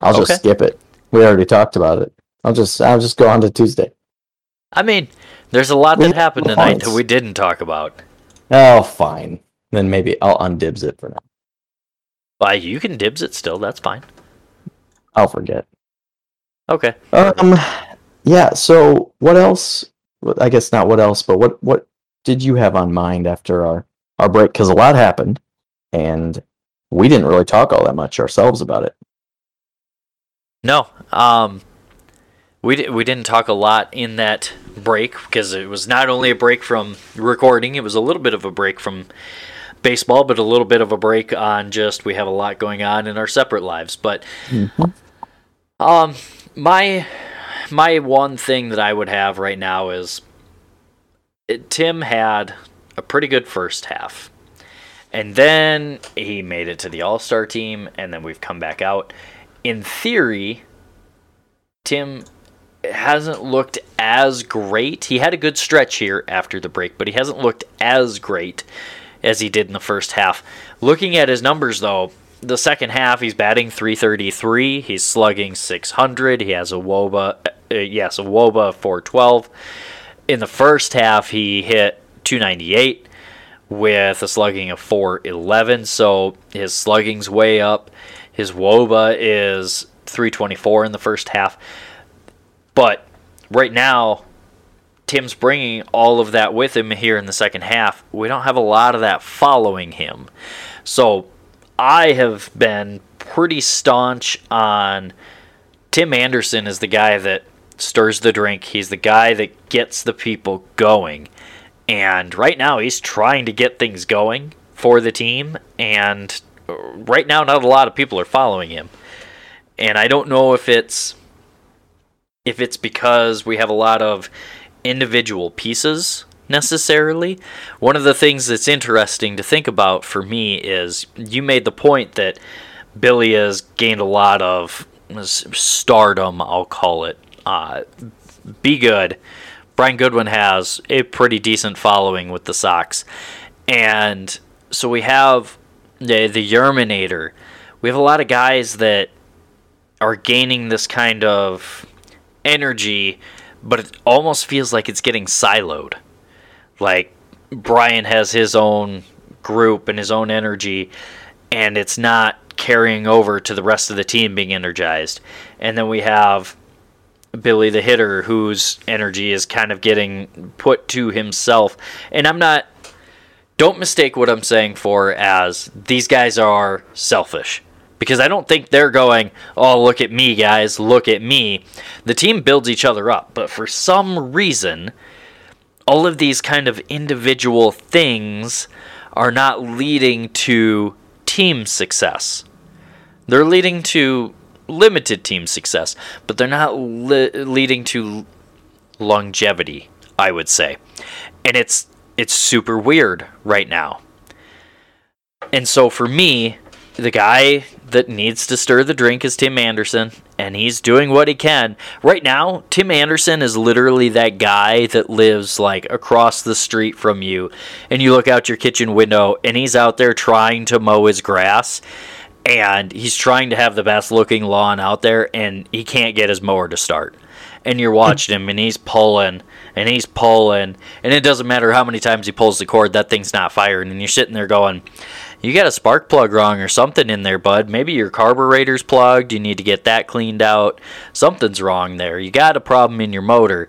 C: I'll just
B: Okay.
C: skip it. We already talked about it. I'll just I'll just go on to Tuesday.
B: I mean, there's a lot that happened tonight
C: points.
B: that we didn't talk about.
C: Oh, fine. Then maybe I'll undibs it for now.
B: Why, you can dibs it still. That's fine.
C: I'll forget.
B: Okay.
C: Um, yeah. So what else? I guess not what else, but what what did you have on mind after our our break? Because a lot happened, and we didn't really talk all that much ourselves about it.
B: No, um, we di- we didn't talk a lot in that break because it was not only a break from recording, it was a little bit of a break from baseball, but a little bit of a break on just we have a lot going on in our separate lives. But um, my my one thing that I would have right now is it, Tim had a pretty good first half. And then he made it to the All Star team, and then we've come back out. In theory, Tim hasn't looked as great. He had a good stretch here after the break, but he hasn't looked as great as he did in the first half. Looking at his numbers, though, the second half he's batting 333. He's slugging 600. He has a woba, uh, yes, a woba 412. In the first half, he hit 298 with a slugging of 411. So his slugging's way up. His woba is 324 in the first half. But right now, Tim's bringing all of that with him here in the second half. We don't have a lot of that following him. So I have been pretty staunch on Tim Anderson is the guy that stirs the drink. He's the guy that gets the people going. And right now, he's trying to get things going for the team. And right now, not a lot of people are following him. And I don't know if it's if it's because we have a lot of individual pieces necessarily. One of the things that's interesting to think about for me is you made the point that Billy has gained a lot of stardom, I'll call it. Uh, be good. Brian Goodwin has a pretty decent following with the Sox. And so we have the, the Yerminator. We have a lot of guys that are gaining this kind of energy, but it almost feels like it's getting siloed. Like Brian has his own group and his own energy, and it's not carrying over to the rest of the team being energized. And then we have Billy the hitter, whose energy is kind of getting put to himself. And I'm not. Don't mistake what I'm saying for as these guys are selfish. Because I don't think they're going, oh, look at me, guys, look at me. The team builds each other up. But for some reason, all of these kind of individual things are not leading to team success. They're leading to limited team success, but they're not li- leading to longevity, I would say. And it's it's super weird right now. And so for me, the guy that needs to stir the drink is Tim Anderson, and he's doing what he can. Right now, Tim Anderson is literally that guy that lives like across the street from you, and you look out your kitchen window, and he's out there trying to mow his grass, and he's trying to have the best looking lawn out there, and he can't get his mower to start. And you're watching him, and he's pulling, and he's pulling, and it doesn't matter how many times he pulls the cord, that thing's not firing, and you're sitting there going, you got a spark plug wrong or something in there, bud. Maybe your carburetor's plugged. You need to get that cleaned out. Something's wrong there. You got a problem in your motor.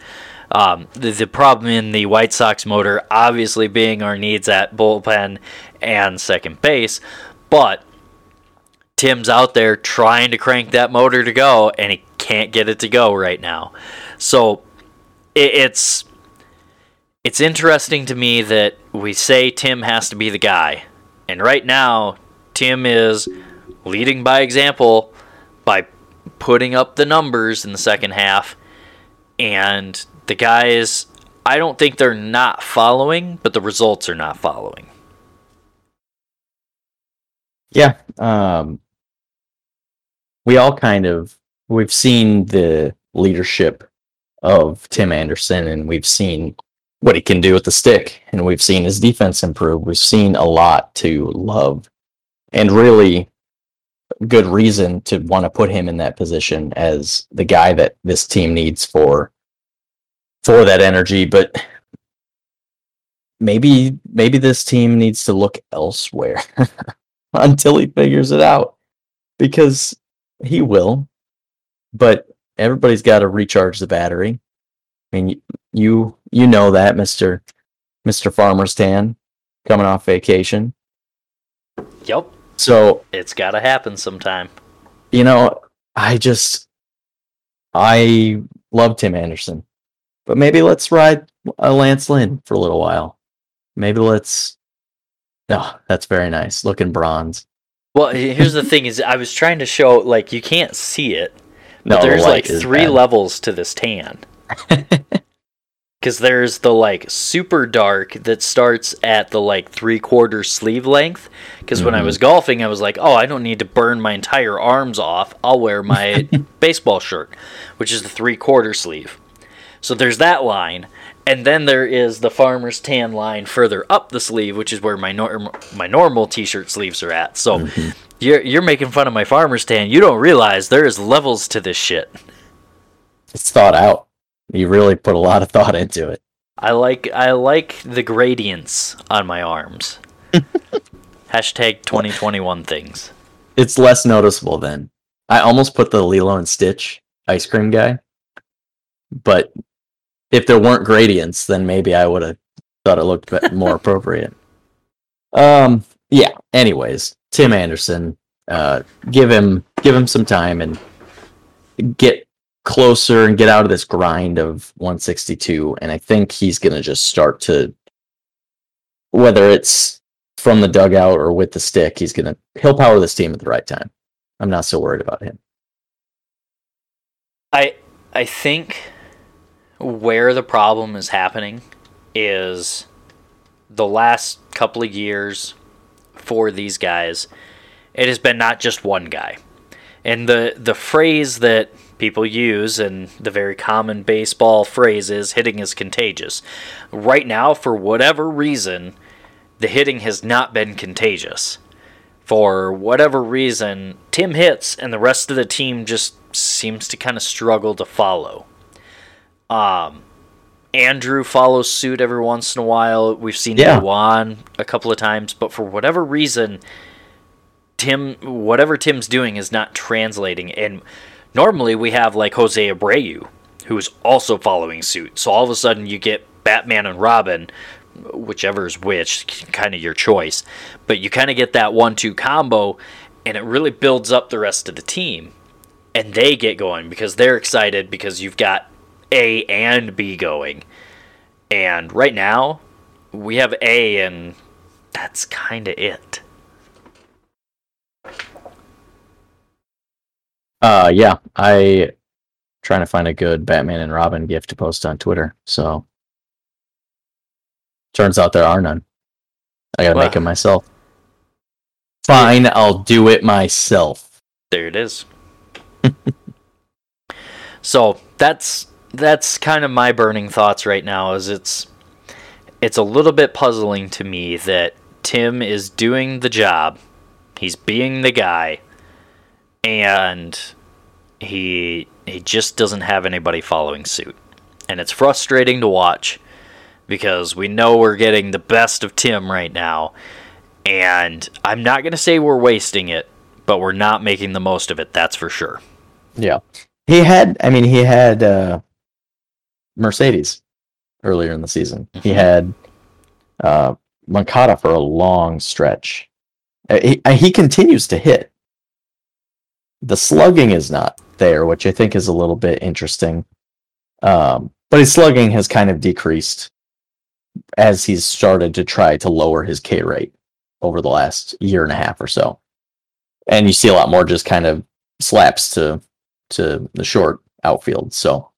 B: Um, the, the problem in the White Sox motor, obviously, being our needs at bullpen and second base, but Tim's out there trying to crank that motor to go, and he can't get it to go right now. So it, it's it's interesting to me that we say Tim has to be the guy, and right now, Tim is leading by example by putting up the numbers in the second half. And the guys, I don't think they're not following, but the results are not following.
C: Yeah. Um, we all kind of we've seen the leadership of Tim Anderson and we've seen what he can do with the stick, and we've seen his defense improve. We've seen a lot to love, and really good reason to want to put him in that position as the guy that this team needs for for that energy. But maybe maybe this team needs to look elsewhere until he figures it out, because he will. But everybody's got to recharge the battery. I mean, you you know that, Mister Mister Farmer's Tan, coming off vacation.
B: Yep.
C: So
B: it's got to happen sometime.
C: You know, I just I love Tim Anderson, but maybe let's ride a Lance Lynn for a little while. Maybe let's. No, oh, that's very nice. Looking bronze.
B: Well, here's the thing: is I was trying to show like you can't see it, but no, there's like three bad. levels to this tan. Because there's the like super dark that starts at the like three quarter sleeve length. Because mm-hmm. when I was mm-hmm. golfing, I was like, oh, I don't need to burn my entire arms off. I'll wear my baseball shirt, which is the three quarter sleeve. So there's that line. And then there is the farmer's tan line further up the sleeve, which is where my norm- my normal t-shirt sleeves are at. So mm-hmm. you're you're making fun of my farmer's tan. You don't realize there is levels to this shit.
C: It's thought out. You really put a lot of thought into it.
B: I like I like the gradients on my arms. Hashtag 2021 things.
C: It's less noticeable then. I almost put the Lilo and Stitch ice cream guy, but if there weren't gradients, then maybe I would have thought it looked more appropriate. Um. Yeah. Anyways, Tim Anderson. Uh, give him give him some time and get closer and get out of this grind of 162. And I think he's going to just start to, whether it's from the dugout or with the stick, he's going to, he'll power this team at the right time. I'm not so worried about him.
B: I, I think where the problem is happening is the last couple of years for these guys, it has been not just one guy. And the the phrase that people use, and the very common baseball phrase is hitting is contagious. Right now, for whatever reason, the hitting has not been contagious. For whatever reason, Tim hits, and the rest of the team just seems to kind of struggle to follow. Um, Andrew follows suit every once in a while. We've seen yeah. Juan a couple of times, but for whatever reason, Tim, whatever Tim's doing is not translating. And Normally, we have like Jose Abreu, who is also following suit. So all of a sudden, you get Batman and Robin, whichever is which, kind of your choice. But you kind of get that one two combo, and it really builds up the rest of the team. And they get going because they're excited because you've got A and B going. And right now, we have A, and that's kind of it.
C: Uh, yeah, I trying to find a good Batman and Robin gift to post on Twitter. So turns out there are none. I gotta make them myself. Fine, I'll do it myself.
B: There it is. so that's that's kind of my burning thoughts right now. Is it's it's a little bit puzzling to me that Tim is doing the job, he's being the guy, and he he just doesn't have anybody following suit, and it's frustrating to watch because we know we're getting the best of Tim right now, and I'm not gonna say we're wasting it, but we're not making the most of it. That's for sure.
C: Yeah. He had, I mean, he had uh, Mercedes earlier in the season. He
B: Mhm.
C: had uh, Moncada for a long stretch. Uh, He, uh, he continues to hit. The slugging is not there, which I think is a little bit interesting. Um, but his slugging has kind of decreased as he's started to try to lower his K rate over the last year and a half or so. And you see a lot more just kind of slaps to to the short outfield. So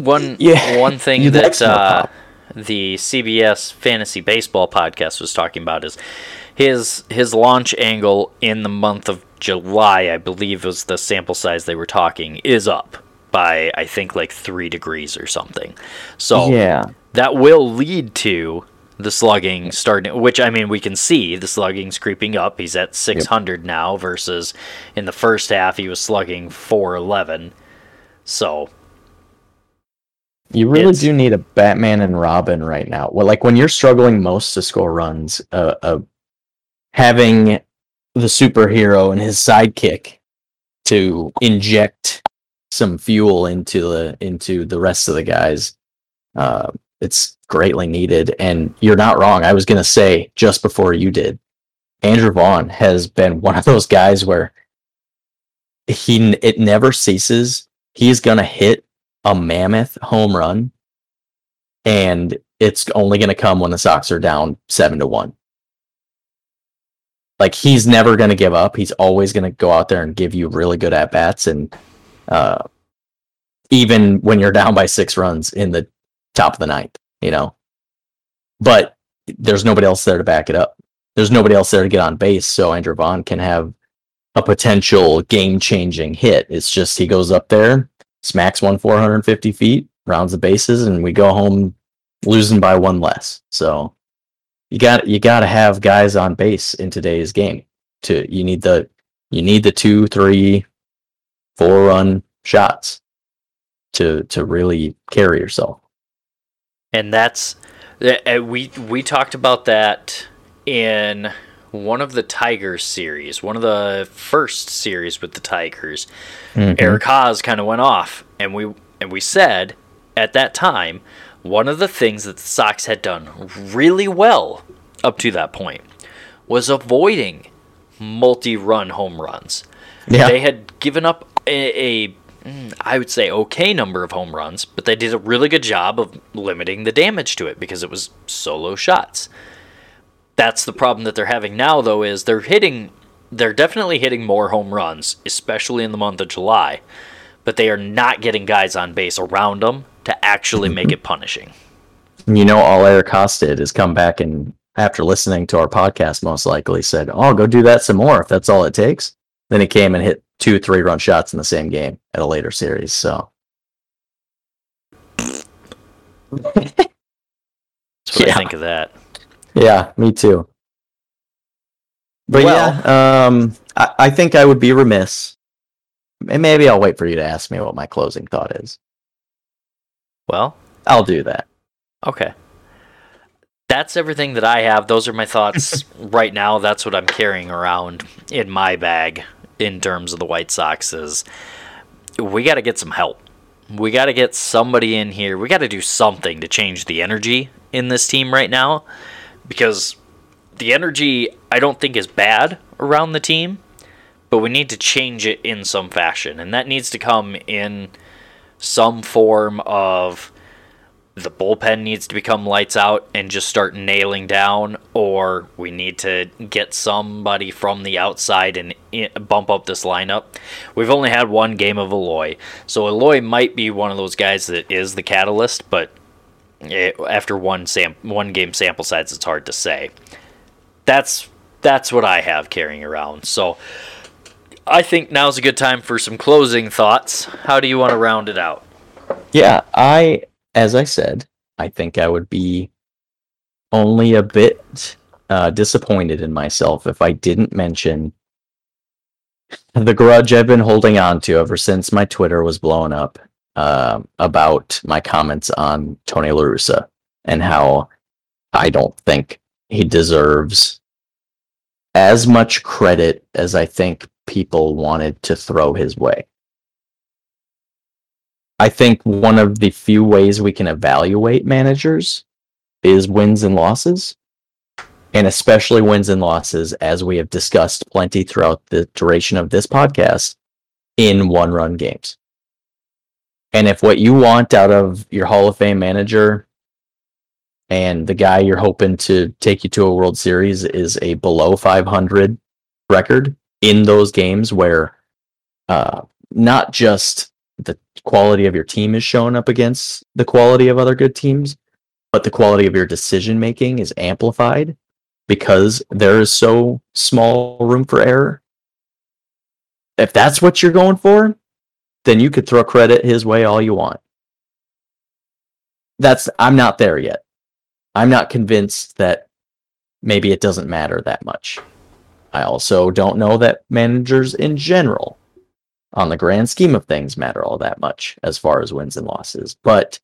B: One
C: Yeah,
B: one thing
C: you'd
B: that uh, the CBS Fantasy Baseball podcast was talking about is his his launch angle in the month of July, I believe was the sample size they were talking, is up by I think like three degrees or something. So
C: yeah,
B: that will lead to the slugging starting which I mean we can see the slugging's creeping up. He's at 600 now versus in the first half he was slugging 411. So
C: you really
B: It's-
C: do need a Batman and Robin right now. Well, like when you're struggling most to score runs, uh, uh, having the superhero and his sidekick to inject some fuel into the into the rest of the guys, uh, it's greatly needed. And you're not wrong. I was gonna say just before you did, Andrew Vaughn has been one of those guys where he it never ceases. He's gonna hit a mammoth home run, and it's only gonna come when the Sox are down seven to one. Like he's never gonna give up. He's always gonna go out there and give you really good at bats, and uh, even when you're down by six runs in the top of the ninth, you know. But there's nobody else there to back it up. There's nobody else there to get on base, so Andrew Vaughn can have a potential game-changing hit. It's just he goes up there, smacks one 450 feet, rounds the bases, and we go home losing by one less. So you got you got to have guys on base in today's game. To you need the you need the two, three, four run shots to to really carry yourself.
B: and that's uh, we we talked about that in one of the Tigers series, one of the first series with the Tigers.
C: Mhm.
B: Eric Haase kind of went off, and we and we said at that time one of the things that the Sox had done really well up to that point was avoiding multi-run home runs.
C: Yeah.
B: They had given up a, a mm, I would say okay number of home runs, but they did a really good job of limiting the damage to it because it was solo shots. That's the problem that they're having now though is they're hitting they're definitely hitting more home runs, especially in the month of July, but they are not getting guys on base around them to actually make it punishing.
C: You know, all Eric Haase did is come back and after listening to our podcast, most likely said, "Oh, go do that some more if that's all it takes." Then he came and hit two, three run shots in the same game at a later series. So
B: That's what
C: Yeah.
B: I think of that.
C: Yeah, me too. But
B: Well-
C: yeah, um, I, I think I would be remiss. And maybe I'll wait for you to ask me what my closing thought is.
B: Well,
C: I'll do that.
B: Okay. That's everything that I have. Those are my thoughts right now. That's what I'm carrying around in my bag in terms of the White Sox is we got to get some help. We got to get somebody in here. We got to do something to change the energy in this team right now because the energy I don't think is bad around the team, but we need to change it in some fashion and that needs to come in some form of the bullpen needs to become lights out and just start nailing down, or we need to get somebody from the outside and bump up this lineup. We've only had one game of Eloy, so Eloy might be one of those guys that is the catalyst, but after one sam- one game sample size, it's hard to say. That's that's what I have carrying around. So I think now's a good time for some closing thoughts. How do you want to round it out?
C: Yeah, I, as I said, I think I would be only a bit uh, disappointed in myself if I didn't mention the grudge I've been holding on to ever since my Twitter was blown up uh, about my comments on Tony La Russa and how I don't think he deserves as much credit as I think people wanted to throw his way. I think one of the few ways we can evaluate managers is wins and losses, and especially wins and losses, as we have discussed plenty throughout the duration of this podcast, in one run games. And if what you want out of your Hall of Fame manager and the guy you're hoping to take you to a World Series is a below 500 record in those games where uh, not just the quality of your team is shown up against the quality of other good teams, but the quality of your decision making is amplified because there is so small room for error. If that's what you're going for, then you could throw credit his way all you want. That's I'm not there yet. I'm not convinced that maybe it doesn't matter that much. I also don't know that managers in general, on the grand scheme of things, matter all that much as far as wins and losses, but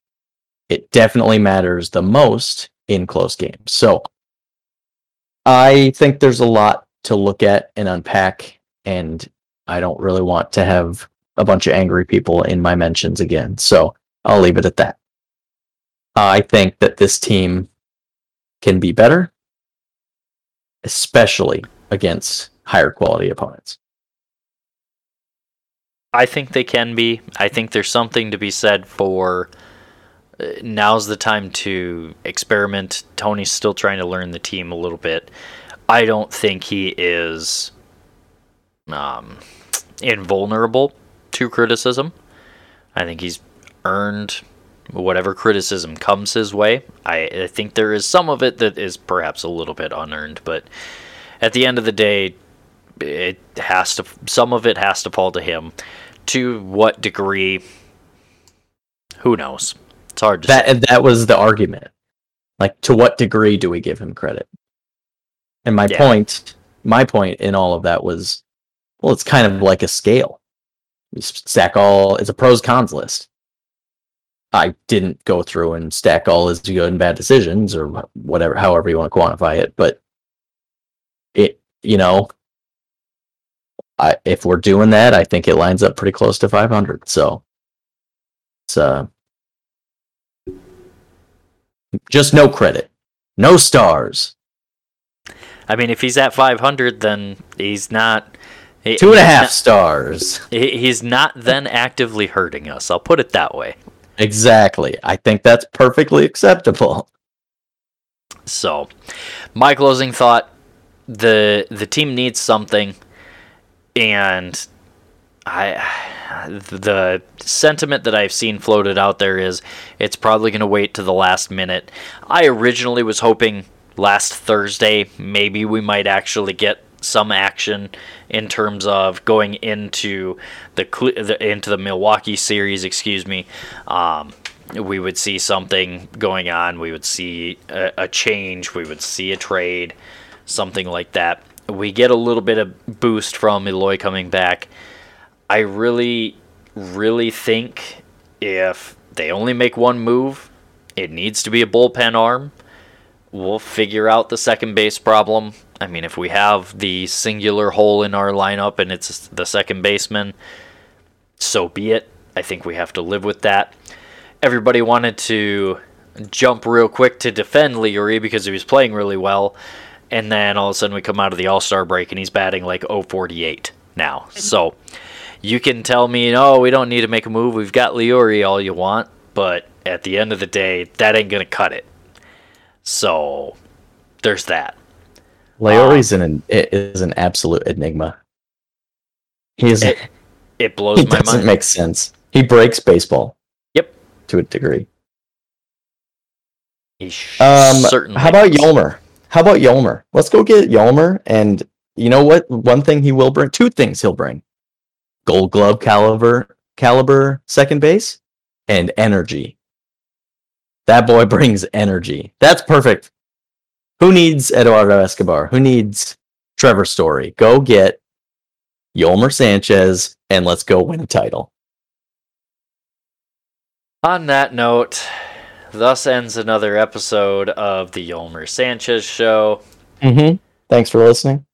C: it definitely matters the most in close games. So I think there's a lot to look at and unpack, and I don't really want to have a bunch of angry people in my mentions again. So I'll leave it at that. I think that this team can be better, especially against higher quality opponents.
B: I think they can be. I think there's something to be said for uh, now's the time to experiment. Tony's still trying to learn the team a little bit. I don't think he is um, invulnerable to criticism. I think he's earned whatever criticism comes his way. I, I think there is some of it that is perhaps a little bit unearned, but at the end of the day, it has to. Some of it has to fall to him. To what degree? Who knows? It's hard to
C: that
B: say.
C: that was the argument. Like, to what degree do we give him credit? And my
B: Yeah.
C: point, my point in all of that was, well, it's kind of mm. like a scale. Stack all. It's a pros cons list. I didn't go through and stack all his good and bad decisions or whatever, however you want to quantify it. But it, you know, I if we're doing that, I think it lines up pretty close to 500. So it's uh, just no credit, no stars,
B: I mean, if he's at 500, then he's not. He-
C: two and a half
B: not-
C: stars.
B: he's not then actively hurting us. I'll put it that way.
C: Exactly. I think that's perfectly acceptable.
B: So, my closing thought: the the team needs something, and I the sentiment that I've seen floated out there is it's probably going to wait to the last minute. I originally was hoping last Thursday maybe we might actually get some action in terms of going into the, into the Milwaukee series, excuse me. Um, we would see something going on. We would see a, a change. We would see a trade, something like that. We get a little bit of boost from Eloy coming back. I really, really think if they only make one move, it needs to be a bullpen arm. We'll figure out the second base problem. I mean, if we have the singular hole in our lineup and it's the second baseman, so be it. I think we have to live with that. Everybody wanted to jump real quick to defend Leury because he was playing really well. And then all of a sudden we come out of the All Star break and he's batting like 048 now. So you can tell me, no, we don't need to make a move. We've got Leury all you want. But at the end of the day, that ain't going to cut it. So there's that.
C: Leury's an is an absolute enigma. He's
B: It, it blows
C: he
B: my
C: doesn't
B: mind.
C: make sense. He breaks baseball.
B: Yep.
C: To a degree.
B: He
C: Um,
B: certainly
C: how about. Yolmer? How about Yolmer? Let's go get Yolmer. And you know what? One thing he will bring, two things he'll bring. Gold Glove caliber caliber second base, and energy. That boy brings energy. That's perfect. Who needs Eduardo Escobar? Who needs Trevor Story? Go get Yolmer Sanchez and let's go win a title.
B: On that note, thus ends another episode of the Yolmer Sanchez Show.
C: Mm-hmm. Thanks for listening.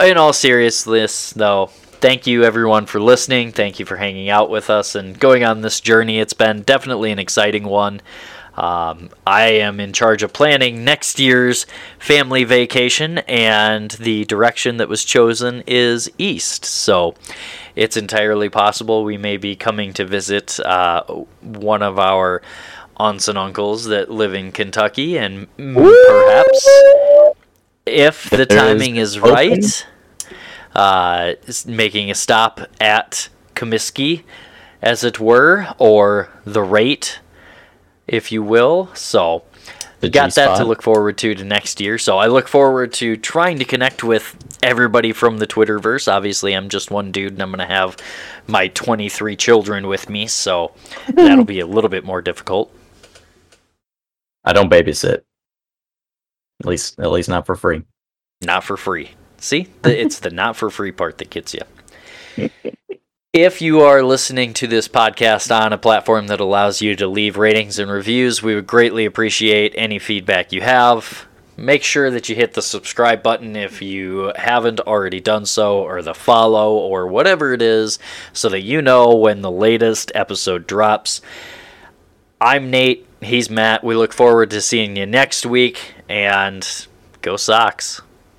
B: In all seriousness, though, thank you everyone for listening. Thank you for hanging out with us and going on this journey. It's been definitely an exciting one. Um, I am in charge of planning next year's family vacation, and the direction that was chosen is east. So it's entirely possible we may be coming to visit uh, one of our aunts and uncles that live in Kentucky, and perhaps if the timing is right, uh, making a stop at Comiskey, as it were, or the rate, if you will. So,
C: The
B: got that to look forward to to next year. So I look forward to trying to connect with everybody from the Twitterverse. Obviously, I'm just one dude, and I'm gonna have my 23 children with me, so that'll be a little bit more difficult.
C: I don't babysit. At least, at least not for free.
B: Not for free. See, The- it's the not for free part that gets you. If you are listening to this podcast on a platform that allows you to leave ratings and reviews, we would greatly appreciate any feedback you have. Make sure that you hit the subscribe button if you haven't already done so, or the follow, or whatever it is, so that you know when the latest episode drops. I'm Nate. He's Matt. We look forward to seeing you next week, and go Sox.